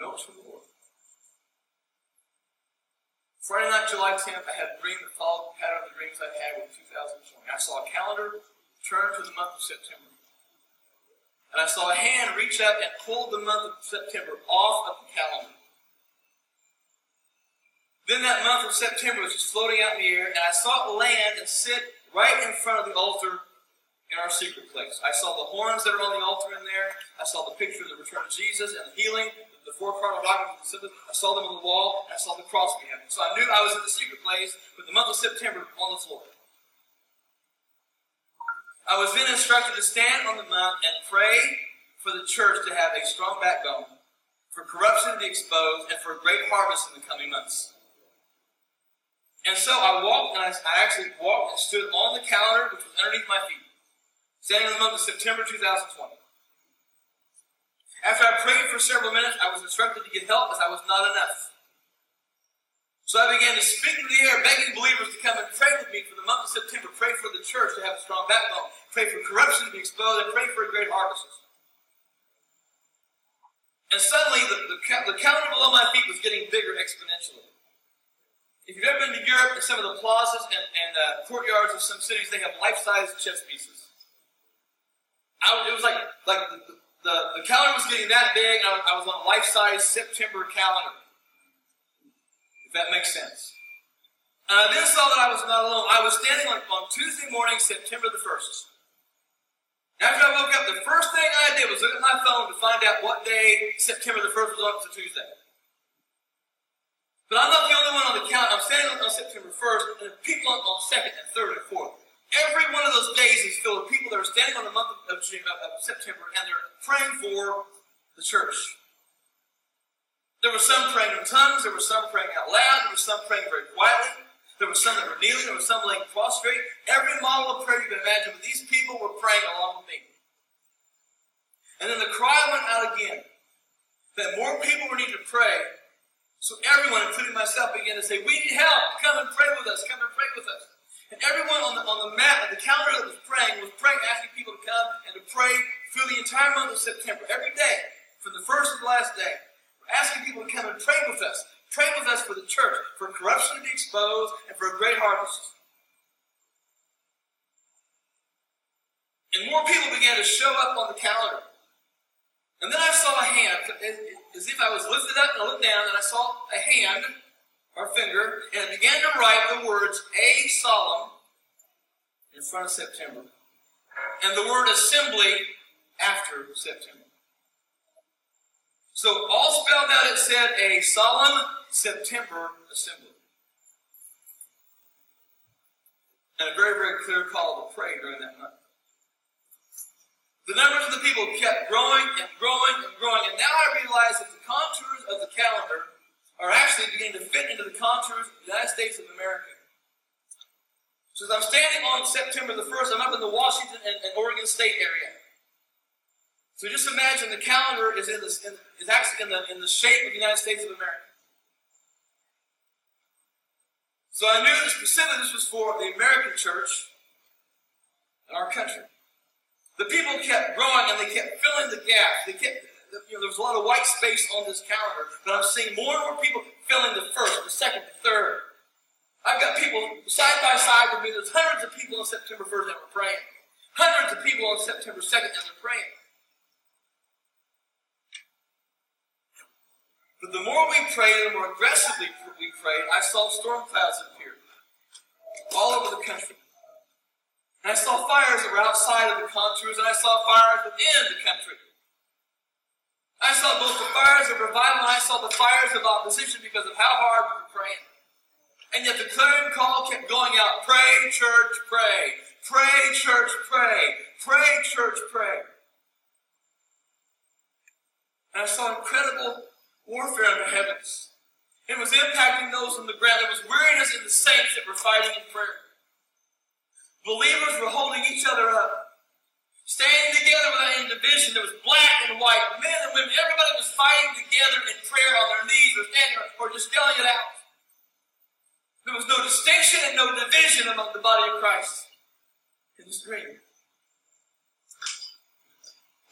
Know it's from the Lord. Friday night, July 10th, I had a dream that followed the pattern of the dreams I had with 2020. I saw a calendar turn to the month of September. And I saw a hand reach up and pull the month of September off of the calendar. Then that month of September was just floating out in the air, and I saw it land and sit right in front of the altar in our secret place. I saw the horns that are on the altar in there. I saw the picture of the return of Jesus and the healing the documents of the I saw them on the wall, I saw the cross behind them. So I knew I was in the secret place with the month of September on the floor. I was then instructed to stand on the mount and pray for the church to have a strong backbone, for corruption to be exposed, and for a great harvest in the coming months. And so I walked, and I, I actually walked and stood on the calendar, which was underneath my feet, standing in the month of September 2020. After I prayed for several minutes, I was instructed to get help as I was not enough. So I began to speak in the air, begging believers to come and pray with me for the month of September. Pray for the church to have a strong backbone. Pray for corruption to be exposed, and pray for a great harvest. And suddenly, the, the, the calendar below my feet was getting bigger exponentially. If you've ever been to Europe, in some of the plazas and, and uh, courtyards of some cities, they have life-size chess pieces. I, it was like like the, the, the calendar was getting that big, and I, I was on a life-size September calendar. If that makes sense. And I then saw that I was not alone. I was standing on, on Tuesday morning, September the 1st. After I woke up, the first thing I did was look at my phone to find out what day September the 1st was on. A Tuesday. But I'm not the only one on the count. I'm standing on September 1st, and the people on, on 2nd and 3rd and 4th. Every one of those days is filled with people that are standing on the month of, September, and they're praying for the church. There were some praying in tongues, there were some praying out loud, there were some praying very quietly. There were some that were kneeling, there were some laying prostrate. Every model of prayer you can imagine, but these people were praying along with me. And then the cry went out again that more people would need to pray. So everyone, including myself, began to say, We need help. Come and pray with us. Come and pray with us. And everyone on the, on the map, on the calendar that was praying, was praying, asking people to come and to pray through the entire month of September. Every day, from the first to the last day, asking people to come and pray with us. Pray with us for the church, for corruption to be exposed, and for a great harvest. And more people began to show up on the calendar. And then I saw a hand, as if I was lifted up and I looked down, and I saw a hand, or finger, and began to write the words A solemn in front of September, and the word assembly after September. So all spelled out, it said a solemn September assembly. And a very, very clear call to pray during that month. The numbers of the people kept growing and growing and growing, and now I realize that the contours of the calendar are actually beginning to fit into the contours of the United States of America. So as I'm standing on September the 1st, I'm up in the Washington and, and Oregon State area. So just imagine the calendar is in this in, is actually in the in the shape of the United States of America. So I knew that specifically this was for the American church and our country. The people kept growing and they kept filling the gaps. They kept you know, there was a lot of white space on this calendar, but I'm seeing more and more people filling the first, the second, the third. I've got people side by side with me. There's hundreds of people on September 1st that were praying. Hundreds of people on September 2nd that were praying. But the more we prayed, the more aggressively we prayed, I saw storm clouds appear all over the country. And I saw fires that were outside of the contours, and I saw fires within the country. I saw both the fires of revival and I saw the fires of opposition because of how hard we were praying. And yet the clarion call kept going out pray, church, pray. Pray, church, pray. Pray, church, pray. And I saw incredible warfare in the heavens. It was impacting those on the ground. There was weariness in the saints that were fighting in prayer. Believers were holding each other up, standing together without any division. There was black and white, men and women. Everybody was fighting together in prayer on their knees or standing or just yelling it out. There was no distinction and no division among the body of Christ in this dream.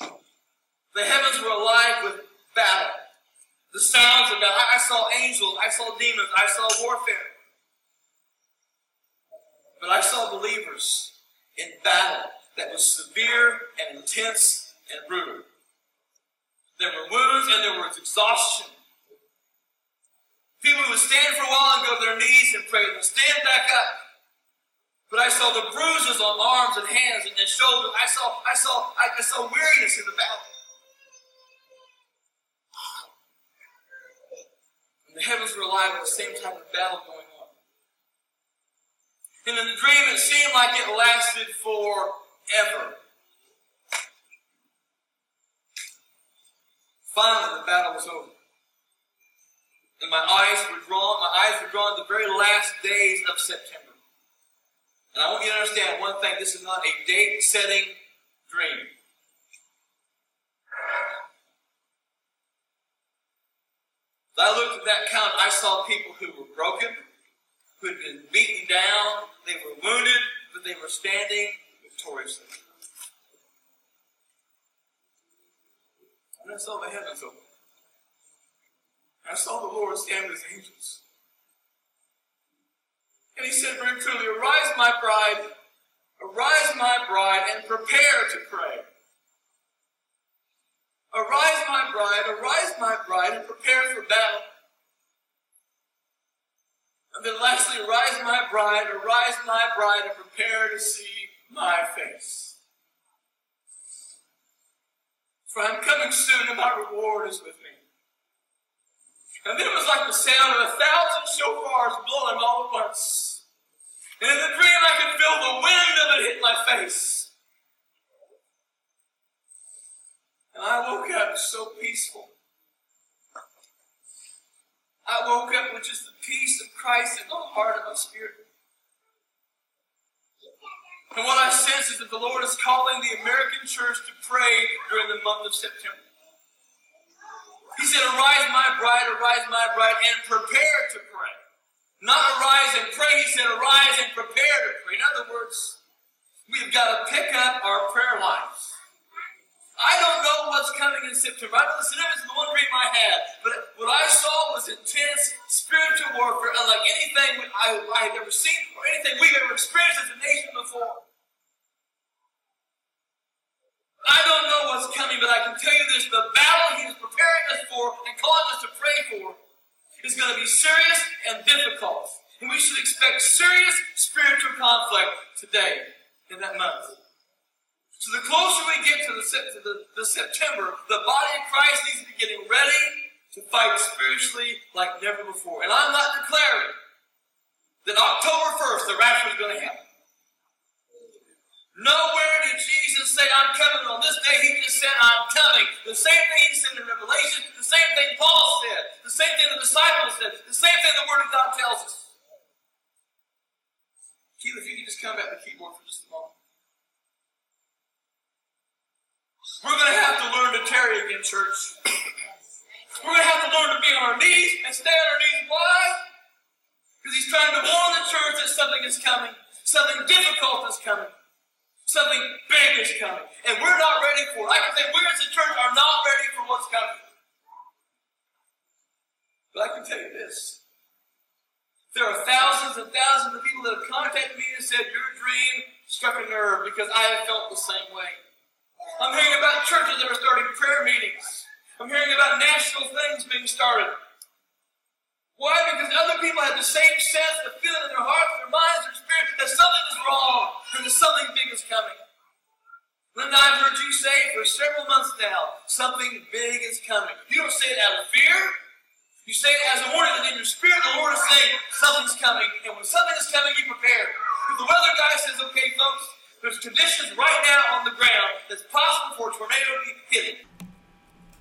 The heavens were alive with battle. The sounds of God. I saw angels. I saw demons. I saw warfare. But I saw believers in battle that was severe and intense and brutal. There were wounds and there was exhaustion. People would stand for a while and go to their knees and pray and stand back up. But I saw the bruises on arms and hands and, shoulders. I saw, I saw, I, saw weariness in the battle. And the heavens were alive with the same type of battle going on. And in the dream, it seemed like it lasted forever. Finally, the battle was over. And my eyes were drawn, my eyes were drawn the very last days of September. And I want you to understand one thing this is not a date setting dream. As I looked at that count, I saw people who were broken, who had been beaten down, they were wounded, but they were standing victoriously. And I saw the heavens open. I saw the Lord stand with his angels. And he said very clearly, Arise, my bride, arise, my bride, and prepare to pray. Arise, my bride, arise, my bride, and prepare for battle. And then lastly, arise, my bride, arise, my bride, and prepare to see my face. For I'm coming soon, and my reward is with me. And then it was like the sound of a thousand shofars blowing all at once. And in the dream, I could feel the wind of it hit my face. And I woke up so peaceful. I woke up with just the peace of Christ in the heart of my spirit. And what I sense is that the Lord is calling the American church to pray during the month of September. He said, Arise, my bride, arise, my bride, and prepare to pray. Not arise and pray. He said, Arise and prepare to pray. In other words, we've got to pick up our prayer lives. I don't know what's coming in September. I know the significance of the one dream I had, but what I saw was intense spiritual warfare, unlike anything I, I had ever seen or anything we've ever experienced as a nation before. I don't know what's coming, but I can tell you this the battle He is preparing us for and calling us to pray for is going to be serious and difficult. And we should expect serious spiritual conflict today in that month. So the closer we get to the, to the, the September, the body of Christ needs to be getting ready to fight spiritually like never before. And I'm not declaring that October 1st the rapture is going to happen. Nowhere did Jesus say, I'm coming on this day. He just said, I'm coming. The same thing he said in Revelation, the same thing Paul said, the same thing the disciples said, the same thing the Word of God tells us. Keith, if you could just come back to the keyboard for just a moment. We're going to have to learn to tarry again, church. We're going to have to learn to be on our knees and stay on our knees. Why? He's trying to warn the church that something is coming. Something difficult is coming. Something big is coming. And we're not ready for it. I can say we as a church are not ready for what's coming. But I can tell you this. There are thousands and thousands of people that have contacted me and said, Your dream struck a nerve because I have felt the same way. I'm hearing about churches that are starting prayer meetings. I'm hearing about national things being started. Why? Because other people have the same sense, the feeling in their hearts, their minds, their spirit that something is wrong and that something big is coming. Linda, I've heard you say for several months now, something big is coming. You don't say it out of fear. You say it as a warning that in your spirit the Lord is saying something's coming. And when something is coming, you prepare. If the weather guy says, okay, folks, there's conditions right now on the ground that's possible for a tornado to be hitting.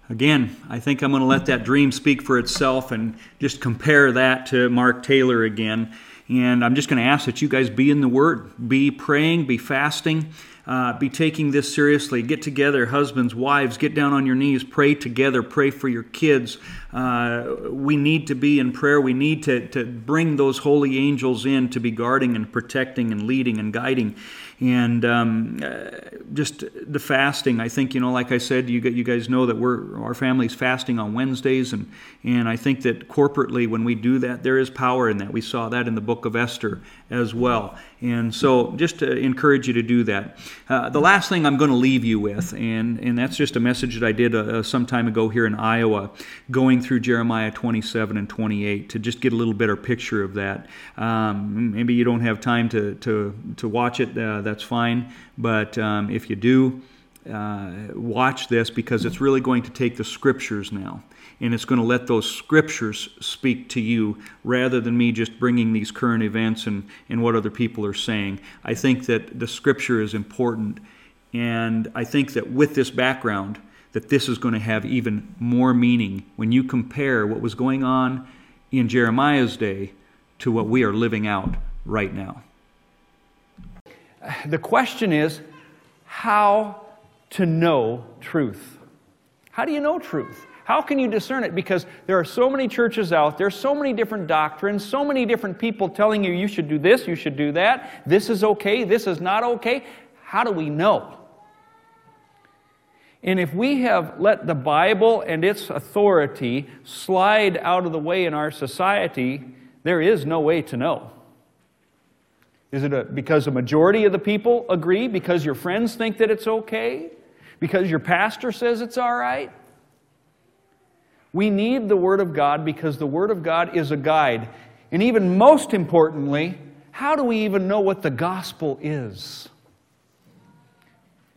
Again, I think I'm going to let that dream speak for itself and just compare that to Mark Taylor again. And I'm just going to ask that you guys be in the Word, be praying, be fasting, uh, be taking this seriously. Get together, husbands, wives, get down on your knees, pray together, pray for your kids. Uh, we need to be in prayer. We need to, to bring those holy angels in to be guarding and protecting and leading and guiding and um, uh, just the fasting. I think you know, like I said, you you guys know that we're our family's fasting on Wednesdays, and and I think that corporately when we do that, there is power in that. We saw that in the book of Esther as well, and so just to encourage you to do that. Uh, the last thing I'm going to leave you with, and and that's just a message that I did uh, some time ago here in Iowa, going through Jeremiah 27 and 28 to just get a little better picture of that. Um, maybe you don't have time to to to watch it. Uh, that's fine. But um, if you do, uh, watch this because it's really going to take the scriptures now and it's going to let those scriptures speak to you rather than me just bringing these current events and, and what other people are saying. I think that the scripture is important, and I think that with this background, that this is going to have even more meaning when you compare what was going on in Jeremiah's day to what we are living out right now the question is how to know truth. How do you know truth? How can you discern it? Because there are so many churches out there, so many different doctrines, so many different people telling you you should do this, you should do that, this is okay, this is not okay. How do we know? And if we have let the Bible and its authority slide out of the way in our society, there is no way to know. Is it a, because a majority of the people agree? Because your friends think that it's okay? Because your pastor says it's all right? We need the Word of God because the Word of God is a guide. And even most importantly, how do we even know what the gospel is?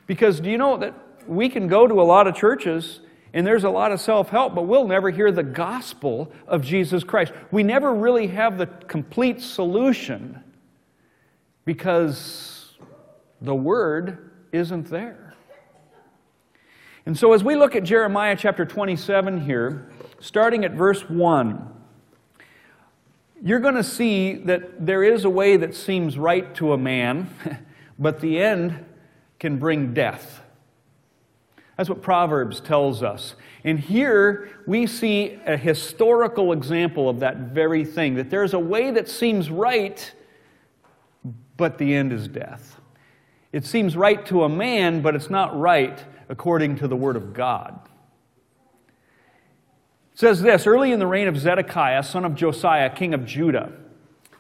Because do you know that we can go to a lot of churches and there's a lot of self help, but we'll never hear the gospel of Jesus Christ. We never really have the complete solution because the word isn't there. And so, as we look at Jeremiah chapter 27 here, starting at verse 1, you're going to see that there is a way that seems right to a man, but the end can bring death. That's what Proverbs tells us. And here we see a historical example of that very thing that there's a way that seems right, but the end is death. It seems right to a man, but it's not right according to the Word of God. It says this early in the reign of Zedekiah, son of Josiah, king of Judah,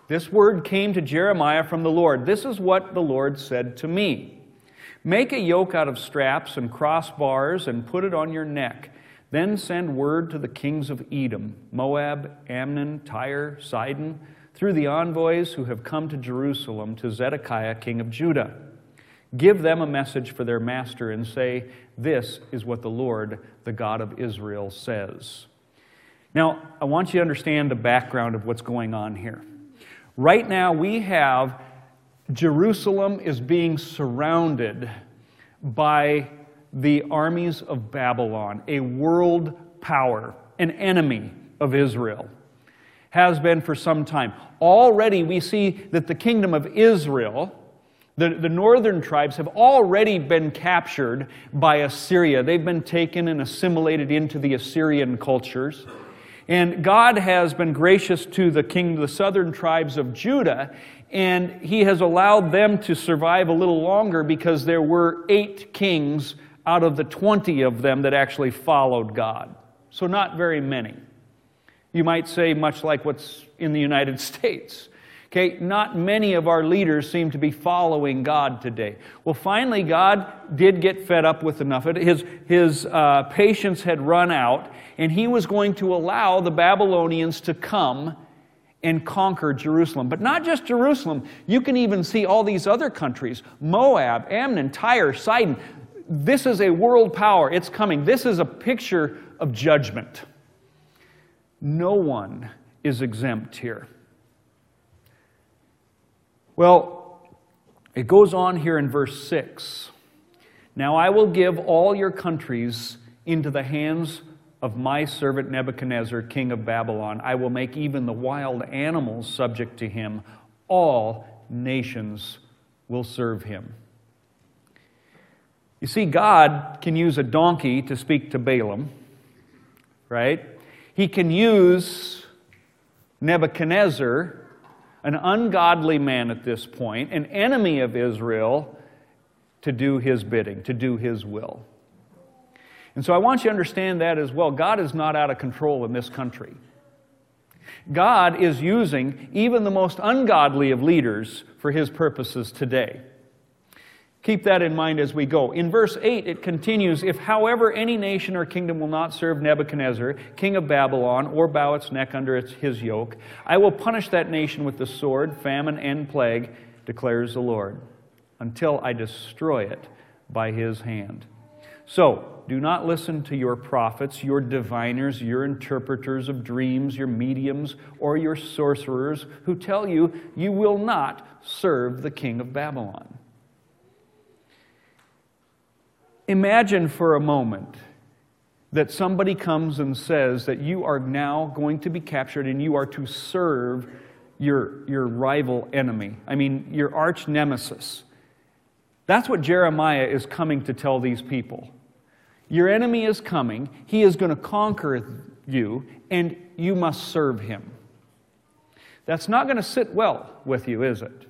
this word came to Jeremiah from the Lord. This is what the Lord said to me Make a yoke out of straps and crossbars and put it on your neck. Then send word to the kings of Edom, Moab, Ammon, Tyre, Sidon, through the envoys who have come to Jerusalem to Zedekiah, king of Judah. Give them a message for their master and say, This is what the Lord, the God of Israel, says. Now, I want you to understand the background of what's going on here. Right now, we have Jerusalem is being surrounded by the armies of Babylon, a world power, an enemy of Israel. Has been for some time. Already, we see that the kingdom of Israel, the, the northern tribes, have already been captured by Assyria. They've been taken and assimilated into the Assyrian cultures. And God has been gracious to the king, of the southern tribes of Judah, and he has allowed them to survive a little longer because there were eight kings out of the 20 of them that actually followed God. So, not very many. You might say, much like what's in the United States. Okay, not many of our leaders seem to be following God today. Well, finally, God did get fed up with enough. His, his uh, patience had run out, and he was going to allow the Babylonians to come and conquer Jerusalem. But not just Jerusalem, you can even see all these other countries Moab, Ammon, Tyre, Sidon. This is a world power. It's coming. This is a picture of judgment. No one is exempt here. Well, it goes on here in verse 6. Now I will give all your countries into the hands of my servant Nebuchadnezzar, king of Babylon. I will make even the wild animals subject to him. All nations will serve him. You see, God can use a donkey to speak to Balaam, right? He can use Nebuchadnezzar, an ungodly man at this point, an enemy of Israel, to do his bidding, to do his will. And so I want you to understand that as well. God is not out of control in this country. God is using even the most ungodly of leaders for his purposes today. Keep that in mind as we go. In verse 8, it continues If, however, any nation or kingdom will not serve Nebuchadnezzar, king of Babylon, or bow its neck under its, his yoke, I will punish that nation with the sword, famine, and plague, declares the Lord, until I destroy it by his hand. So, do not listen to your prophets, your diviners, your interpreters of dreams, your mediums, or your sorcerers who tell you you will not serve the king of Babylon. Imagine for a moment that somebody comes and says that you are now going to be captured and you are to serve your, your rival enemy. I mean, your arch nemesis. That's what Jeremiah is coming to tell these people. Your enemy is coming, he is going to conquer you, and you must serve him. That's not going to sit well with you, is it?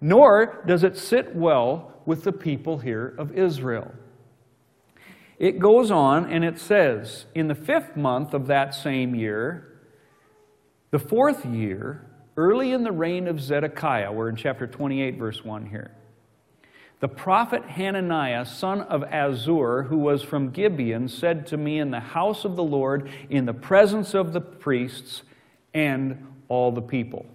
Nor does it sit well with the people here of Israel. It goes on and it says, In the fifth month of that same year, the fourth year, early in the reign of Zedekiah, we're in chapter 28, verse 1 here, the prophet Hananiah, son of Azur, who was from Gibeon, said to me in the house of the Lord, in the presence of the priests and all the people.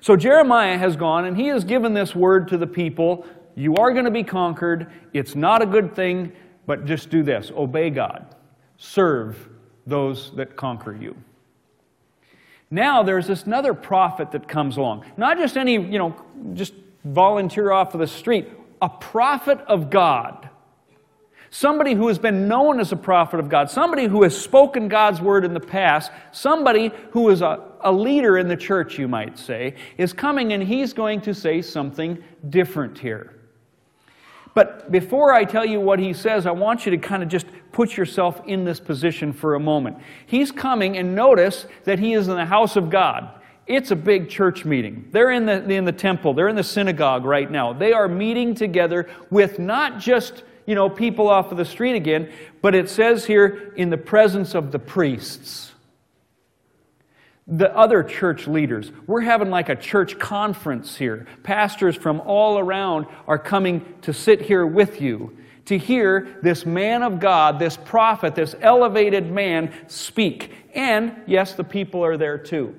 So Jeremiah has gone and he has given this word to the people You are going to be conquered. It's not a good thing, but just do this obey God, serve those that conquer you. Now there's this another prophet that comes along. Not just any, you know, just volunteer off of the street, a prophet of God. Somebody who has been known as a prophet of God, somebody who has spoken God's word in the past, somebody who is a, a leader in the church, you might say, is coming and he's going to say something different here. But before I tell you what he says, I want you to kind of just put yourself in this position for a moment. He's coming, and notice that he is in the house of God. It's a big church meeting. They're in the, in the temple, they're in the synagogue right now. They are meeting together with not just you know, people off of the street again, but it says here in the presence of the priests the other church leaders. We're having like a church conference here. Pastors from all around are coming to sit here with you to hear this man of God, this prophet, this elevated man speak. And yes, the people are there too.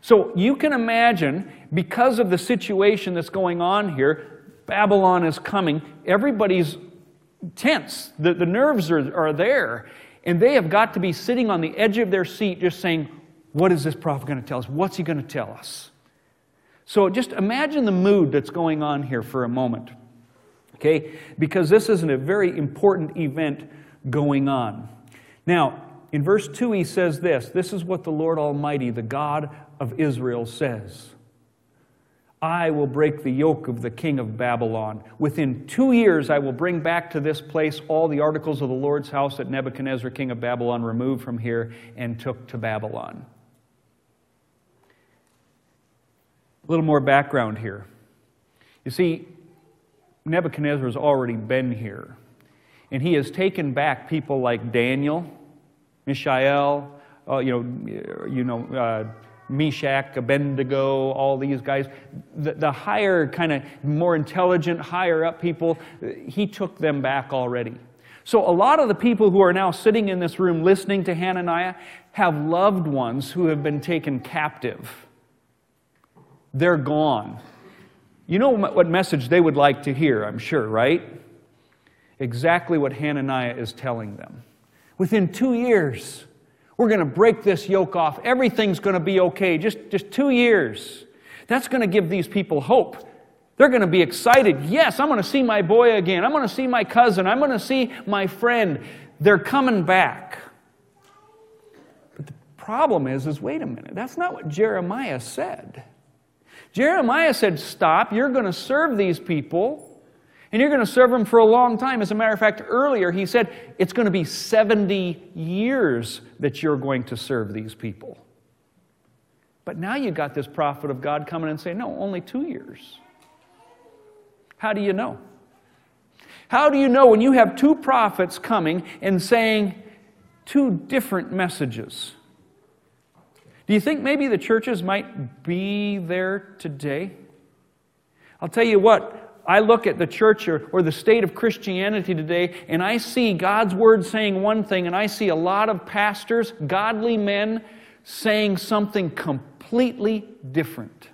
So you can imagine, because of the situation that's going on here, Babylon is coming. Everybody's tense. The, the nerves are, are there. And they have got to be sitting on the edge of their seat just saying, what is this prophet going to tell us? What's he going to tell us? So just imagine the mood that's going on here for a moment. Okay? Because this isn't a very important event going on. Now, in verse 2, he says this This is what the Lord Almighty, the God of Israel, says. I will break the yoke of the king of Babylon. Within two years, I will bring back to this place all the articles of the Lord's house that Nebuchadnezzar, king of Babylon, removed from here and took to Babylon. A little more background here. You see, Nebuchadnezzar has already been here, and he has taken back people like Daniel, Mishael, uh, you know, you know, uh, Meshach, Abednego, all these guys, the, the higher, kind of more intelligent, higher up people, he took them back already. So, a lot of the people who are now sitting in this room listening to Hananiah have loved ones who have been taken captive. They're gone. You know what message they would like to hear, I'm sure, right? Exactly what Hananiah is telling them. Within two years, we're going to break this yoke off. Everything's going to be okay. Just, just two years. That's going to give these people hope. They're going to be excited. Yes, I'm going to see my boy again. I'm going to see my cousin. I'm going to see my friend. They're coming back. But the problem is, is wait a minute. That's not what Jeremiah said. Jeremiah said, Stop, you're going to serve these people, and you're going to serve them for a long time. As a matter of fact, earlier he said, It's going to be 70 years that you're going to serve these people. But now you got this prophet of God coming and saying, No, only two years. How do you know? How do you know when you have two prophets coming and saying two different messages? Do you think maybe the churches might be there today? I'll tell you what, I look at the church or, or, the state of Christianity today, and I see God's word saying one thing, and I see a lot of pastors, godly men, saying something completely different.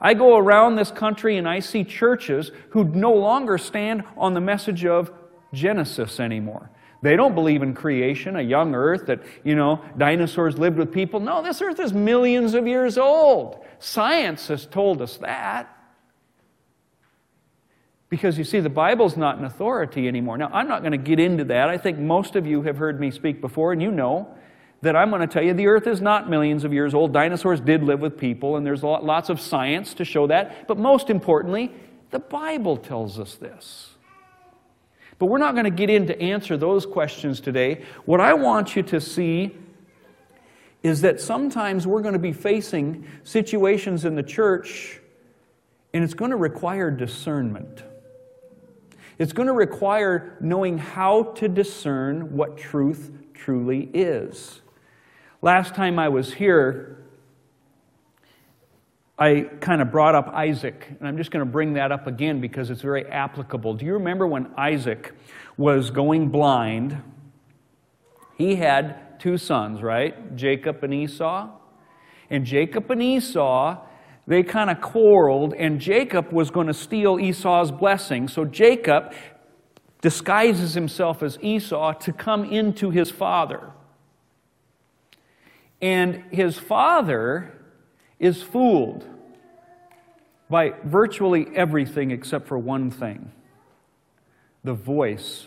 I go around this country and I see churches who no longer stand on the message of Genesis anymore. They don't believe in creation, a young earth that, you know, dinosaurs lived with people. No, this earth is millions of years old. Science has told us that. Because you see, the Bible's not an authority anymore. Now, I'm not going to get into that. I think most of you have heard me speak before, and you know that I'm going to tell you the earth is not millions of years old. Dinosaurs did live with people, and there's lots of science to show that. But most importantly, the Bible tells us this. But we're not going to get in to answer those questions today. What I want you to see is that sometimes we're going to be facing situations in the church, and it's going to require discernment. It's going to require knowing how to discern what truth truly is. Last time I was here, I kind of brought up Isaac, and I'm just going to bring that up again because it's very applicable. Do you remember when Isaac was going blind? He had two sons, right? Jacob and Esau. And Jacob and Esau, they kind of quarreled, and Jacob was going to steal Esau's blessing. So Jacob disguises himself as Esau to come into his father. And his father is fooled by virtually everything except for one thing the voice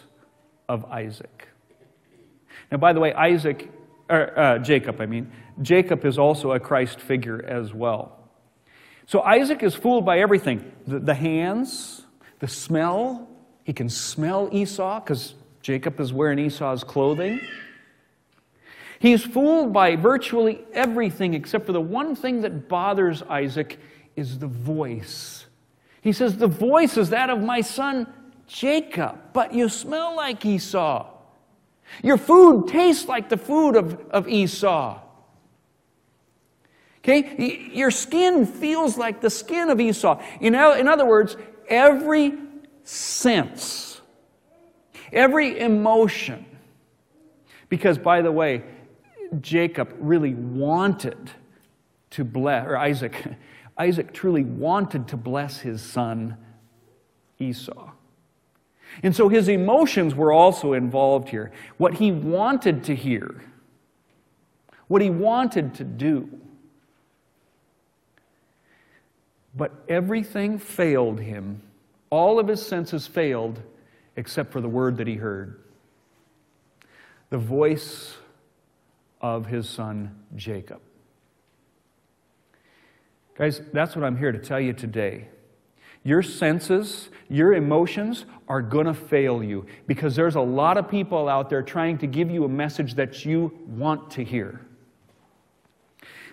of Isaac. Now, by the way, Isaac, or, uh, Jacob, I mean, Jacob is also a Christ figure as well. So Isaac is fooled by everything the, the hands, the smell. He can smell Esau because Jacob is wearing Esau's clothing. He's fooled by virtually everything except for the one thing that bothers Isaac is the voice. He says, The voice is that of my son Jacob, but you smell like Esau. Your food tastes like the food of, of Esau. Okay? Your skin feels like the skin of Esau. In, in other words, every sense, every emotion, because by the way, Jacob really wanted to bless, or Isaac, Isaac truly wanted to bless his son Esau. And so his emotions were also involved here. What he wanted to hear, what he wanted to do. But everything failed him. All of his senses failed except for the word that he heard the voice of his son Jacob. Guys, that's what I'm here to tell you today. Your senses, your emotions are going to fail you because there's a lot of people out there trying to give you a message that you want to hear.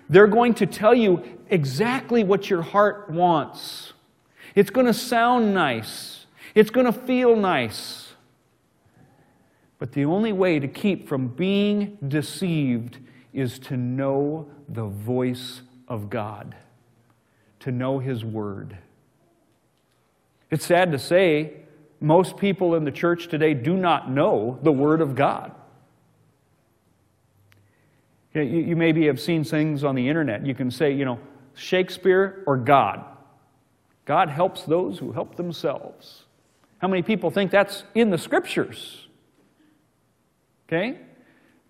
They're going to tell you exactly what your heart wants. It's going to sound nice, it's going to feel nice. But the only way to keep from being deceived is to know the voice of God, to know His Word. It's sad to say, most people in the church today do not know the Word of God. You, maybe have seen things on the internet. You can say, you know, Shakespeare or God. God helps those who help themselves. How many people think that's in the scriptures? Okay?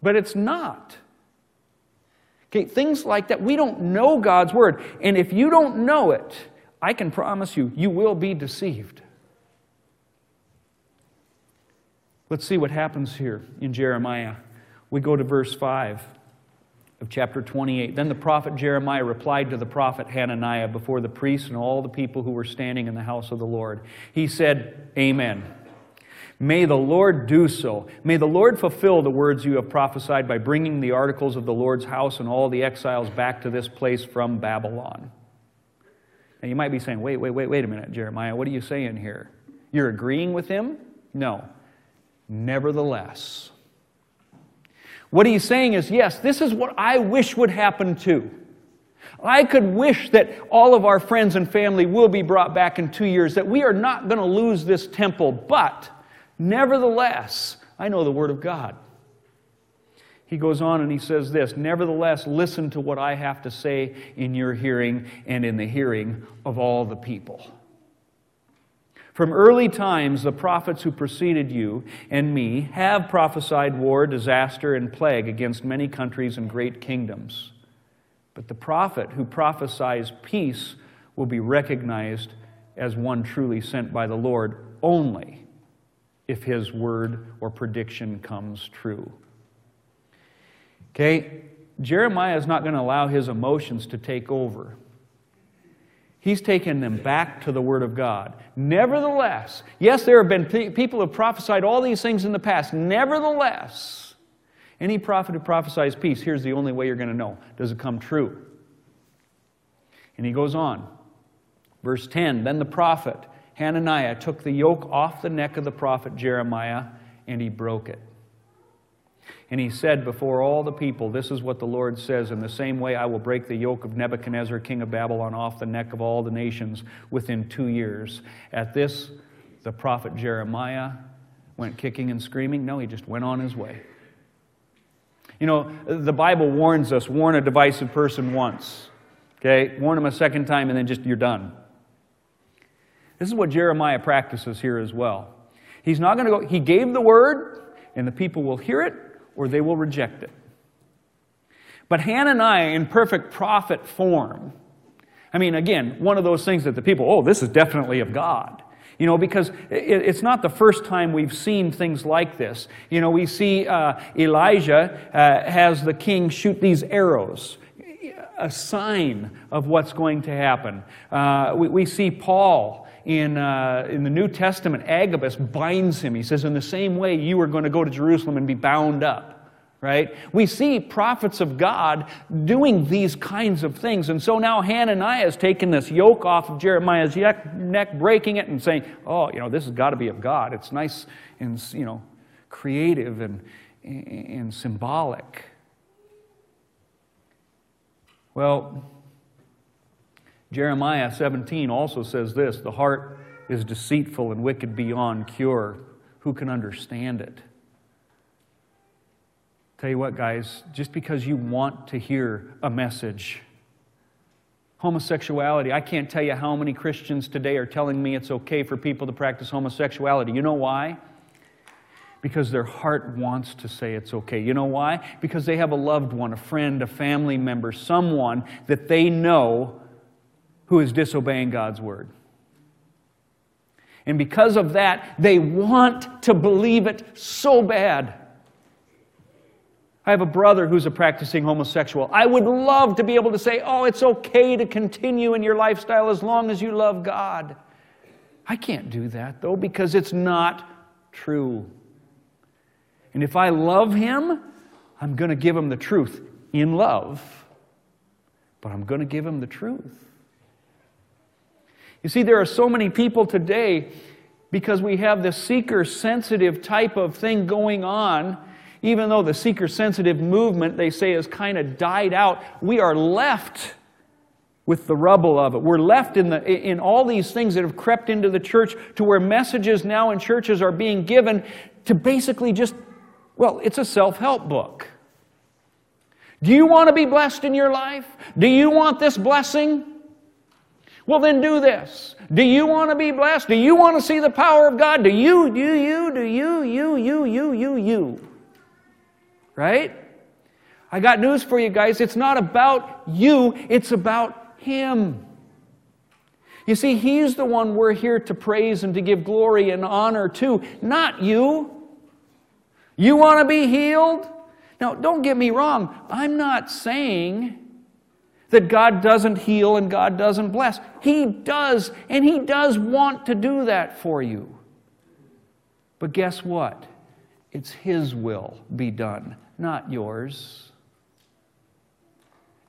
But it's not. Okay, things like that. We don't know God's word. And if you don't know it, I can promise you, you will be deceived. Let's see what happens here in Jeremiah. We go to verse 5 of chapter 28. Then the prophet Jeremiah replied to the prophet Hananiah before the priests and all the people who were standing in the house of the Lord. He said, Amen. May the Lord do so. May the Lord fulfill the words you have prophesied by bringing the articles of the Lord's house and all the exiles back to this place from Babylon. Now you might be saying, wait, wait, wait, wait a minute, Jeremiah, what are you saying here? You're agreeing with him? No. Nevertheless. What he's saying is, yes, this is what I wish would happen too. I could wish that all of our friends and family will be brought back in two years, that we are not going to lose this temple, but Nevertheless, I know the Word of God. He goes on and he says this Nevertheless, listen to what I have to say in your hearing and in the hearing of all the people. From early times, the prophets who preceded you and me have prophesied war, disaster, and plague against many countries and great kingdoms. But the prophet who prophesies peace will be recognized as one truly sent by the Lord only if his word or prediction comes true. Okay? Jeremiah is not going to allow his emotions to take over. He's taken them back to the Word of God. Nevertheless, yes, there have been people who have prophesied all these things in the past. Nevertheless, any prophet who prophesies peace, here's the only way you're going to know does it come true? And he goes on. Verse 10 Then the prophet Hananiah took the yoke off the neck of the prophet Jeremiah and he broke it. And he said before all the people, This is what the Lord says In the same way, I will break the yoke of Nebuchadnezzar, king of Babylon, off the neck of all the nations within two years. At this, the prophet Jeremiah went kicking and screaming. No, he just went on his way. You know, the Bible warns us warn a divisive person once, Okay? Warn them a second time and then just you're done. This is what Jeremiah practices here as well. He's not going to go, he gave the word, and the people will hear it or they will reject it. But Hananiah, in perfect prophet form, I mean, again, one of those things that the people, oh, this is definitely of God. You know, because it's not the first time we've seen things like this. You know, we see uh, Elijah uh, has the king shoot these arrows, a sign of what's going to happen. Uh, we, we, see Paul in, uh, in the New Testament, Agabus binds him. He says, In the same way, you are going to go to Jerusalem and be bound up right? We see prophets of God doing these kinds of things. And so now Hananiah has taken this yoke off of Jeremiah's neck, breaking it and saying, oh, you know, this has got to be of God. It's nice and, you know, creative and, and symbolic. Well, Jeremiah 17 also says this the heart is deceitful and wicked beyond cure. Who can understand it? Tell you what, guys, just because you want to hear a message, homosexuality, I can't tell you how many Christians today are telling me it's okay for people to practice homosexuality. You know why? Because their heart wants to say it's okay. You know why? Because they have a loved one, a friend, a family member, someone that they know who is disobeying God's word. And because of that, they want to believe it so bad. I have a brother who's a practicing homosexual. I would love to be able to say, oh, it's okay to continue in your lifestyle as long as you love God. I can't do that, though, because it's not true. And if I love him, I'm going to give him the truth in love, but I'm going to give him the truth. You see, there are so many people today because we have this seeker sensitive type of thing going on even though the seeker sensitive movement, they say, has kind of died out, we are left with the rubble of it. We're left in, the, in all these things that have crept into the church to where messages now in churches are being given to basically just, well, it's a self help book. Do you want to be blessed in your life? Do you want this blessing? Well, then do this. Do you want to be blessed? Do you want to see the power of God? Do you, do you, do you, you, you, you, you, you? right? I got news for you guys. It's not about you, it's about Him. You see, He's the one we're here to praise and to give glory and honor to, not you. You want to be healed? Now, don't get me wrong. I'm not saying that God doesn't heal and God doesn't bless. He does, and He does want to do that for you. But guess what? It's His will be done, not yours.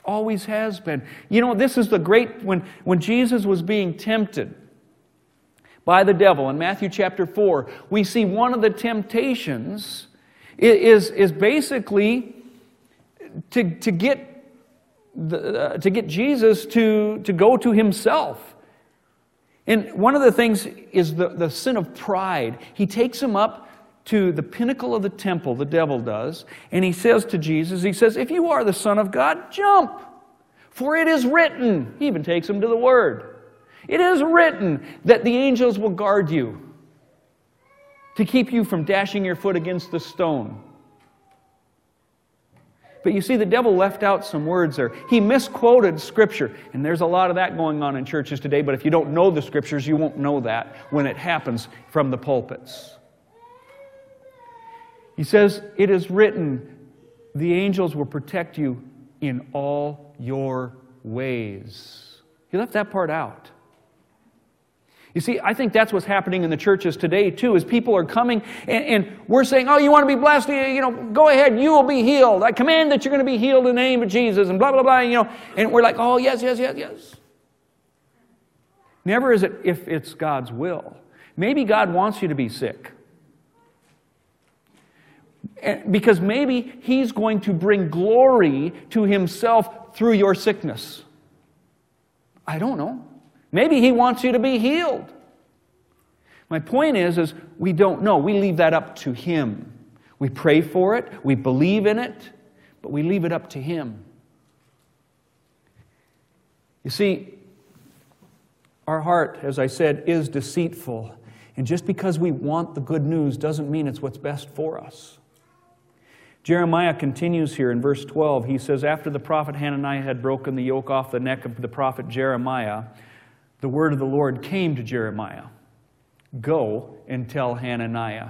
Always has been. You know, this is the great, when, when Jesus was being tempted by the devil in Matthew chapter 4, we see one of the temptations is, is basically to, to, get the, uh, to get Jesus to, to go to himself. And one of the things is the, the sin of pride. He takes him up to the pinnacle of the temple, the devil does, and he says to Jesus, He says, If you are the Son of God, jump, for it is written. He even takes him to the Word. It is written that the angels will guard you to keep you from dashing your foot against the stone. But you see, the devil left out some words there. He misquoted Scripture. And there's a lot of that going on in churches today, but if you don't know the Scriptures, you won't know that when it happens from the pulpits. He says, It is written, the angels will protect you in all your ways. He left that part out. You see, I think that's what's happening in the churches today, too, is people are coming and, and, we're saying, oh, you want to be blessed? You know, go ahead, you will be healed. I command that you're going to be healed in the name of Jesus, and blah, blah, blah, you know. And we're like, oh, yes, yes, yes, yes. Never is it if it's God's will. Maybe God wants you to be sick. Because maybe He's going to bring glory to Himself through your sickness. I don't know. Maybe He wants you to be healed. My point is, is we don't know. We leave that up to Him. We pray for it, we believe in it, but we leave it up to Him. You see, our heart, as I said, is deceitful. And just because we want the good news doesn't mean it's what's best for us. Jeremiah continues here in verse 12. He says, After the prophet Hananiah had broken the yoke off the neck of the prophet Jeremiah, the word of the Lord came to Jeremiah Go and tell Hananiah,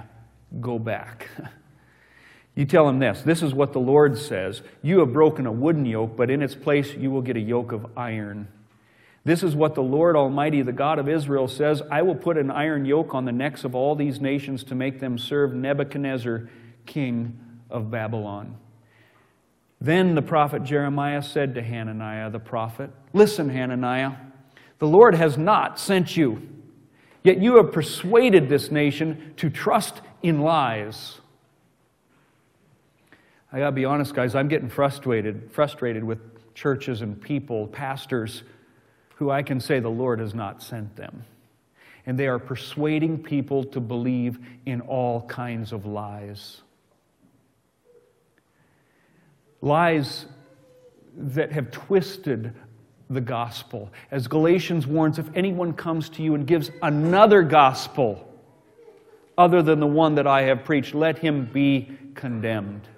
go back. you tell him this this is what the Lord says You have broken a wooden yoke, but in its place you will get a yoke of iron. This is what the Lord Almighty, the God of Israel, says I will put an iron yoke on the necks of all these nations to make them serve Nebuchadnezzar, king of Babylon. Then the prophet Jeremiah said to Hananiah the prophet, Listen, Hananiah, the Lord has not sent you, yet you have persuaded this nation to trust in lies. I gotta be honest, guys, I'm getting frustrated, frustrated with churches and people, pastors, who I can say the Lord has not sent them. And they are persuading people to believe in all kinds of lies lies that have twisted the gospel. As Galatians warns, if anyone comes to you and gives another gospel other than the one that I have preached, let him be condemned.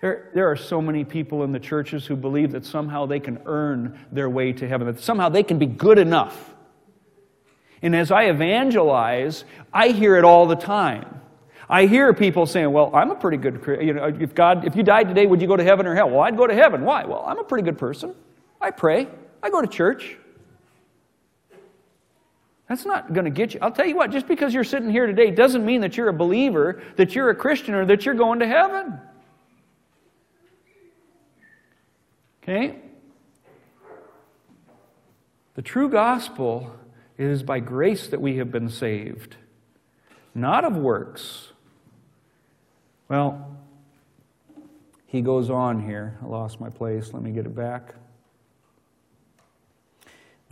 There, there are so many people in the churches who believe that somehow they can earn their way to heaven, that somehow they can be good enough. And as I evangelize, I hear it all the time. I hear people saying, well, I'm a pretty good, you know, if God, if you died today, would you go to heaven or hell? Well, I'd go to heaven. Why? Well, I'm a pretty good person. I pray. I go to church. That's not going to get you. I'll tell you what, just because you're sitting here today doesn't mean that you're a believer, that you're a Christian, or that you're going to heaven. Okay? The true gospel is by grace that we have been saved, not of works, well, he goes on here. I lost my place. Let me get it back.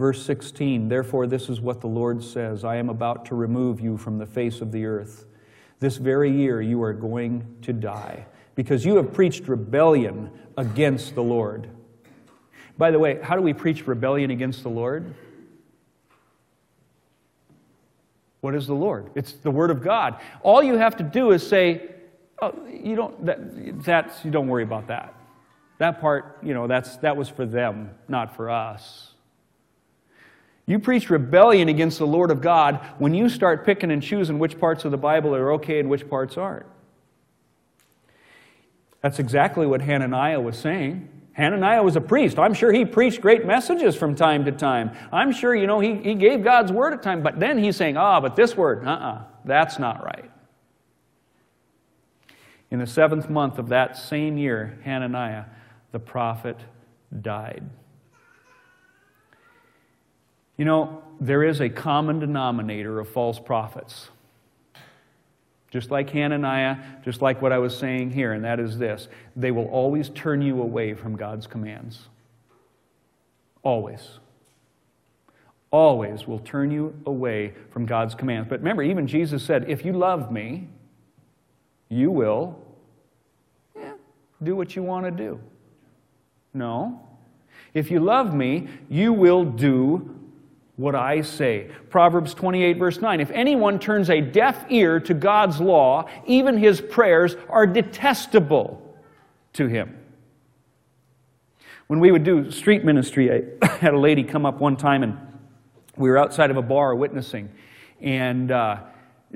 Verse 16 Therefore, this is what the Lord says I am about to remove you from the face of the earth. This very year you are going to die, because you have preached rebellion against the Lord. By the way, how do we preach rebellion against the Lord? What is the Lord? It's the Word of God. All you have to do is say, Oh, you don't, that, that's, you don't worry about that. That part, you know, that's, that was for them, not for us. You preach rebellion against the Lord of God when you start picking and choosing which parts of the Bible are okay and which parts aren't. That's exactly what Hananiah was saying. Hananiah was a priest. I'm sure he preached great messages from time to time. I'm sure, you know, he, he gave God's word at time, but then he's saying, ah, oh, but this word, uh uh-uh, uh, that's not right. In the seventh month of that same year, Hananiah, the prophet, died. You know, there is a common denominator of false prophets. Just like Hananiah, just like what I was saying here, and that is this they will always turn you away from God's commands. Always. Always will turn you away from God's commands. But remember, even Jesus said, If you love me, you will yeah, do what you want to do. No. If you love me, you will do what I say. Proverbs 28, verse 9. If anyone turns a deaf ear to God's law, even his prayers are detestable to him. When we would do street ministry, I had a lady come up one time and we were outside of a bar witnessing. And uh,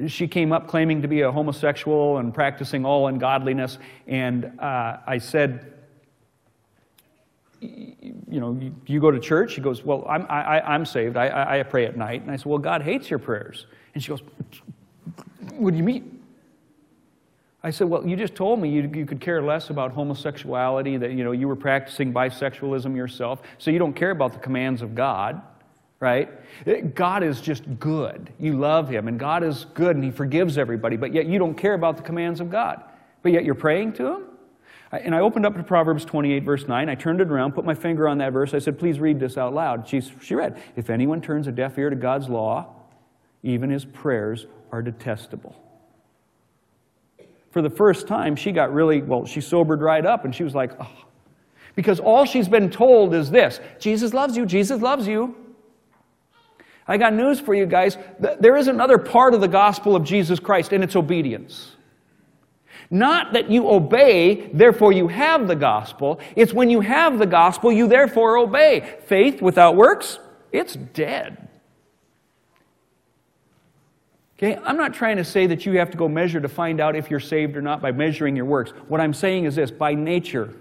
she came up claiming to be a homosexual and practicing all ungodliness. And uh, I said, you know, you, you, go to church? She goes, well, I'm, I, am saved. I, I, I, pray at night. And I said, well, God hates your prayers. And she goes, what do you mean? I said, well, you just told me you, you could care less about homosexuality, that, you know, you were practicing bisexualism yourself, so you don't care about the commands of God right? God is just good. You love Him, and God is good, and He forgives everybody, but yet you don't care about the commands of God. But yet you're praying to Him? And I opened up to Proverbs 28, verse 9. I turned it around, put my finger on that verse. I said, Please read this out loud. She, she read, If anyone turns a deaf ear to God's law, even his prayers are detestable. For the first time, she got really, well, she sobered right up and she was like, Oh, Because all she's been told is this Jesus loves you, Jesus loves you. I got news for you guys. There is another part of the gospel of Jesus Christ, and it's obedience. Not that you obey, therefore you have the gospel. It's when you have the gospel, you therefore obey. Faith without works, it's dead. Okay, I'm not trying to say that you have to go measure to find out if you're saved or not by measuring your works. What I'm saying is this by nature,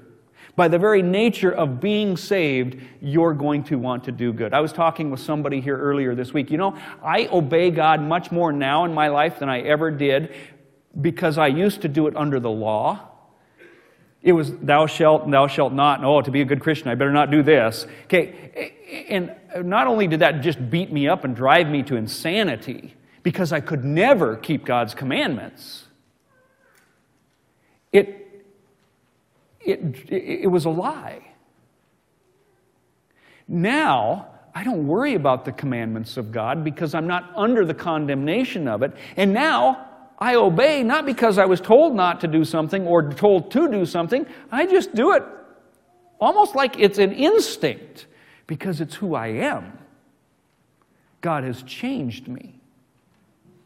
by the very nature of being saved, you're going to want to do good. I was talking with somebody here earlier this week. You know, I obey God much more now in my life than I ever did because I used to do it under the law. It was thou shalt and thou shalt not. And, oh, to be a good Christian, I better not do this. Okay, and not only did that just beat me up and drive me to insanity because I could never keep God's commandments, it it, it, was a lie. Now, I don't worry about the commandments of God because I'm not under the condemnation of it. And now I obey not because I was told not to do something or told to do something. I just do it almost like it's an instinct because it's who I am. God has changed me.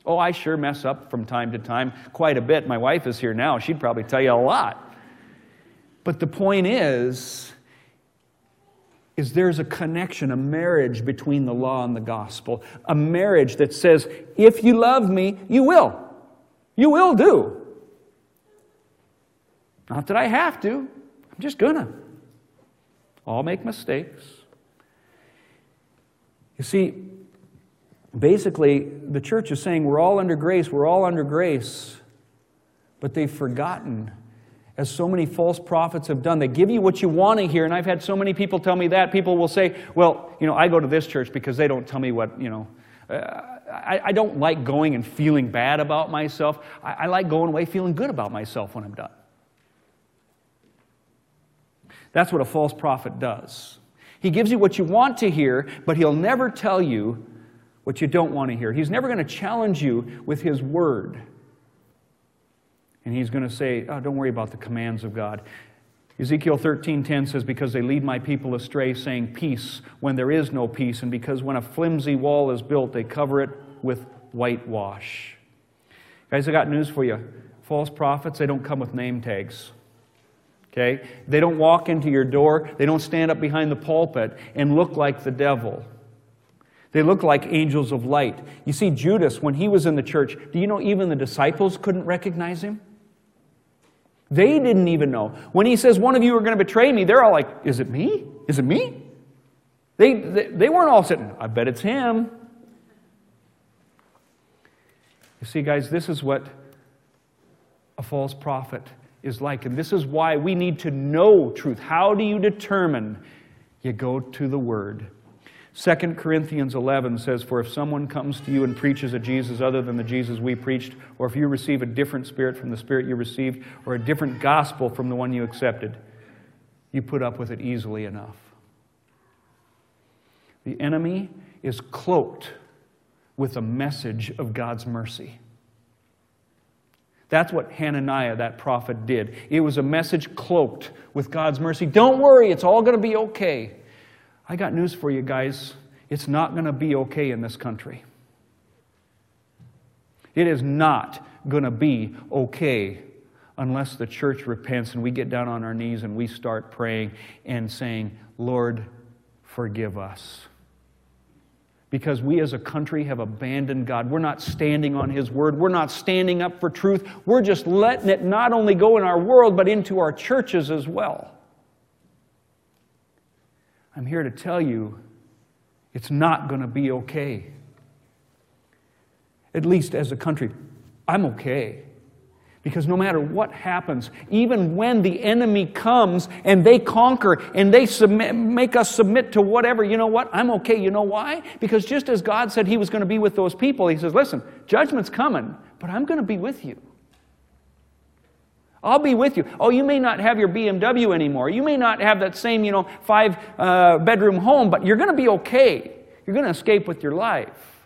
Oh, I sure mess up from time to time quite a bit. My wife is here now. She'd probably tell you a lot. But the point is, is there's a connection, a marriage between the law and the gospel. A marriage that says, if you love me, you will. You will do. Not that I have to, I'm just gonna. All make mistakes. You see, basically, the church is saying we're all under grace, we're all under grace, but they've forgotten as so many false prophets have done. They give you what you want to hear, and I've had so many people tell me that. People will say, Well, you know, I go to this church because they don't tell me what, you know. Uh, I, I, don't like going and feeling bad about myself. I, I like going away feeling good about myself when I'm done. That's what a false prophet does. He gives you what you want to hear, but he'll never tell you what you don't want to hear. He's never going to challenge you with his word. And he's going to say, oh, don't worry about the commands of God. Ezekiel 13:10 says because they lead my people astray saying peace when there is no peace and because when a flimsy wall is built they cover it with whitewash. Guys, I got news for you. False prophets, they don't come with name tags. Okay? They don't walk into your door, they don't stand up behind the pulpit and look like the devil. They look like angels of light. You see Judas when he was in the church, do you know even the disciples couldn't recognize him? They didn't even know. When he says, One of you are going to betray me, they're all like, Is it me? Is it me? They, they, they weren't all sitting, I bet it's him. You see, guys, this is what a false prophet is like. And this is why we need to know truth. How do you determine? You go to the Word. 2 Corinthians 11 says, For if someone comes to you and preaches a Jesus other than the Jesus we preached, or if you receive a different spirit from the spirit you received, or a different gospel from the one you accepted, you put up with it easily enough. The enemy is cloaked with a message of God's mercy. That's what Hananiah, that prophet, did. It was a message cloaked with God's mercy. Don't worry, it's all going to be okay. I got news for you guys. It's not going to be okay in this country. It is not going to be okay unless the church repents and we get down on our knees and we start praying and saying, Lord, forgive us. Because we as a country have abandoned God. We're not standing on His word. We're not standing up for truth. We're just letting it not only go in our world, but into our churches as well. I'm here to tell you it's not going to be okay. At least as a country, I'm okay. Because no matter what happens, even when the enemy comes and they conquer and they submit, make us submit to whatever, you know what? I'm okay. You know why? Because just as God said He was going to be with those people, He says, listen, judgment's coming, but I'm going to be with you. I'll be with you. Oh, you may not have your BMW anymore. You may not have that same, you know, five uh, bedroom home, but you're going to be okay. You're going to escape with your life.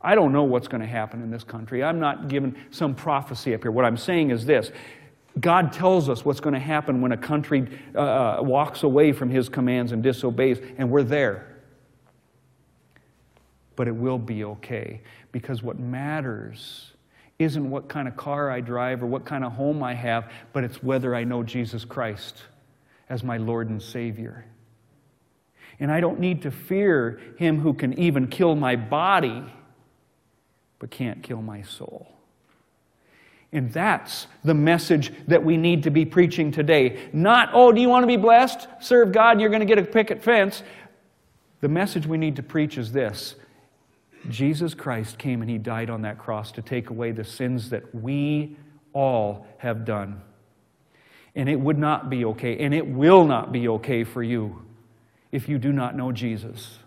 I don't know what's going to happen in this country. I'm not giving some prophecy up here. What I'm saying is this God tells us what's going to happen when a country uh, walks away from His commands and disobeys, and we're there. But it will be okay because what matters isn't what kind of car I drive or what kind of home I have, but it's whether I know Jesus Christ as my Lord and Savior. And I don't need to fear Him who can even kill my body, but can't kill my soul. And that's the message that we need to be preaching today. Not, oh, do you want to be blessed? Serve God, you're going to get a picket fence. The message we need to preach is this Jesus Christ came and He died on that cross to take away the sins that we all have done. And it would not be okay, and it will not be okay for you if you do not know Jesus.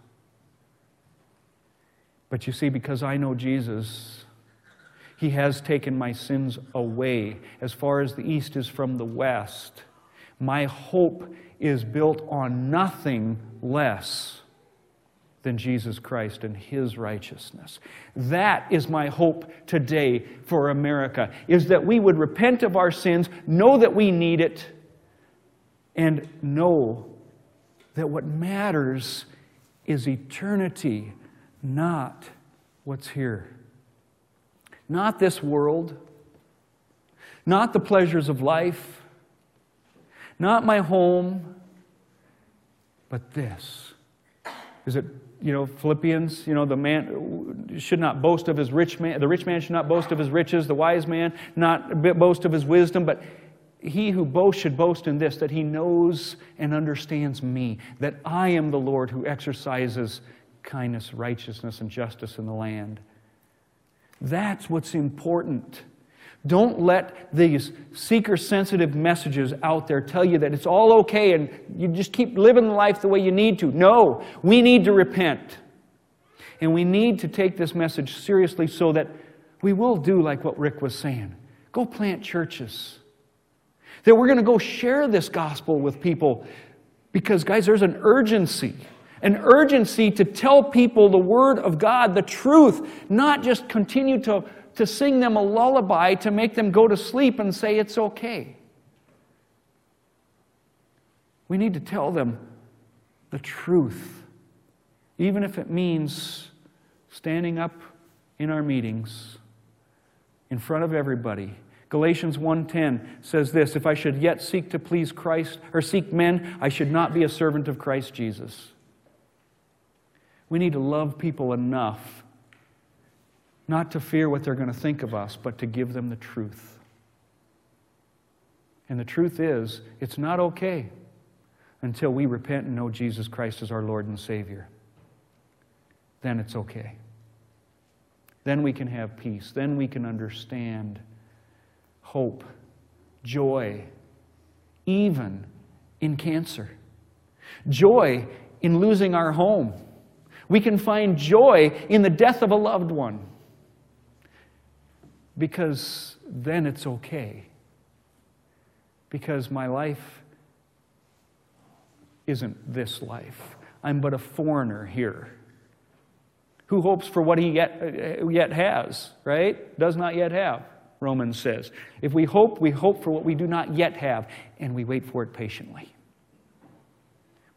But you see, because I know Jesus, He has taken my sins away as far as the east is from the west. My hope is built on nothing less than Jesus Christ and his righteousness. That is my hope today for America is that we would repent of our sins, know that we need it and know that what matters is eternity, not what's here. Not this world, not the pleasures of life, not my home, but this. Is it you know, Philippians, you know, the man should not boast of his rich man, the rich man should not boast of his riches, the wise man not boast of his wisdom, but he who boasts should boast in this that he knows and understands me, that I am the Lord who exercises kindness, righteousness, and justice in the land. That's what's important. Don't let these seeker sensitive messages out there tell you that it's all okay and you just keep living life the way you need to. No, we need to repent. And we need to take this message seriously so that we will do like what Rick was saying go plant churches. That we're going to go share this gospel with people because, guys, there's an urgency. An urgency to tell people the Word of God, the truth, not just continue to to sing them a lullaby to make them go to sleep and say it's okay. We need to tell them the truth, even if it means standing up in our meetings in front of everybody. Galatians 1:10 says this, if I should yet seek to please Christ or seek men, I should not be a servant of Christ Jesus. We need to love people enough not to fear what they're going to think of us, but to give them the truth. And the truth is, it's not okay until we repent and know Jesus Christ as our Lord and Savior. Then it's okay. Then we can have peace. Then we can understand hope, joy, even in cancer, joy in losing our home. We can find joy in the death of a loved one because then it's okay. Because my life isn't this life. I'm but a foreigner here who hopes for what he yet, uh, yet has, right? Does not yet have, Romans says. If we hope, we hope for what we do not yet have, and we wait for it patiently.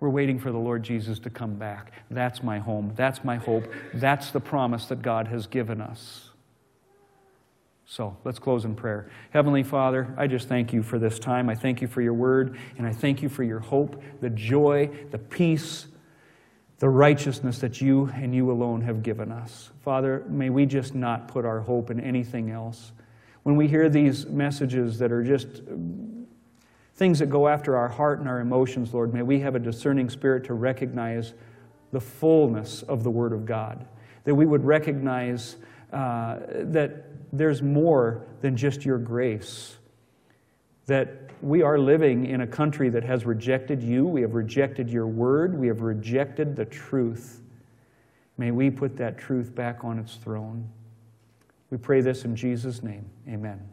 We're waiting for the Lord Jesus to come back. That's my home. That's my hope. That's the promise that God has given us. So let's close in prayer. Heavenly Father, I just thank you for this time. I thank you for your word, and I thank you for your hope, the joy, the peace, the righteousness that you and you alone have given us. Father, may we just not put our hope in anything else. When we hear these messages that are just things that go after our heart and our emotions, Lord, may we have a discerning spirit to recognize the fullness of the Word of God. That we would recognize uh, that there's more than just your grace. That we are living in a country that has rejected you, we have rejected your word, we have rejected the truth. May we put that truth back on its throne. We pray this in Jesus' name. Amen.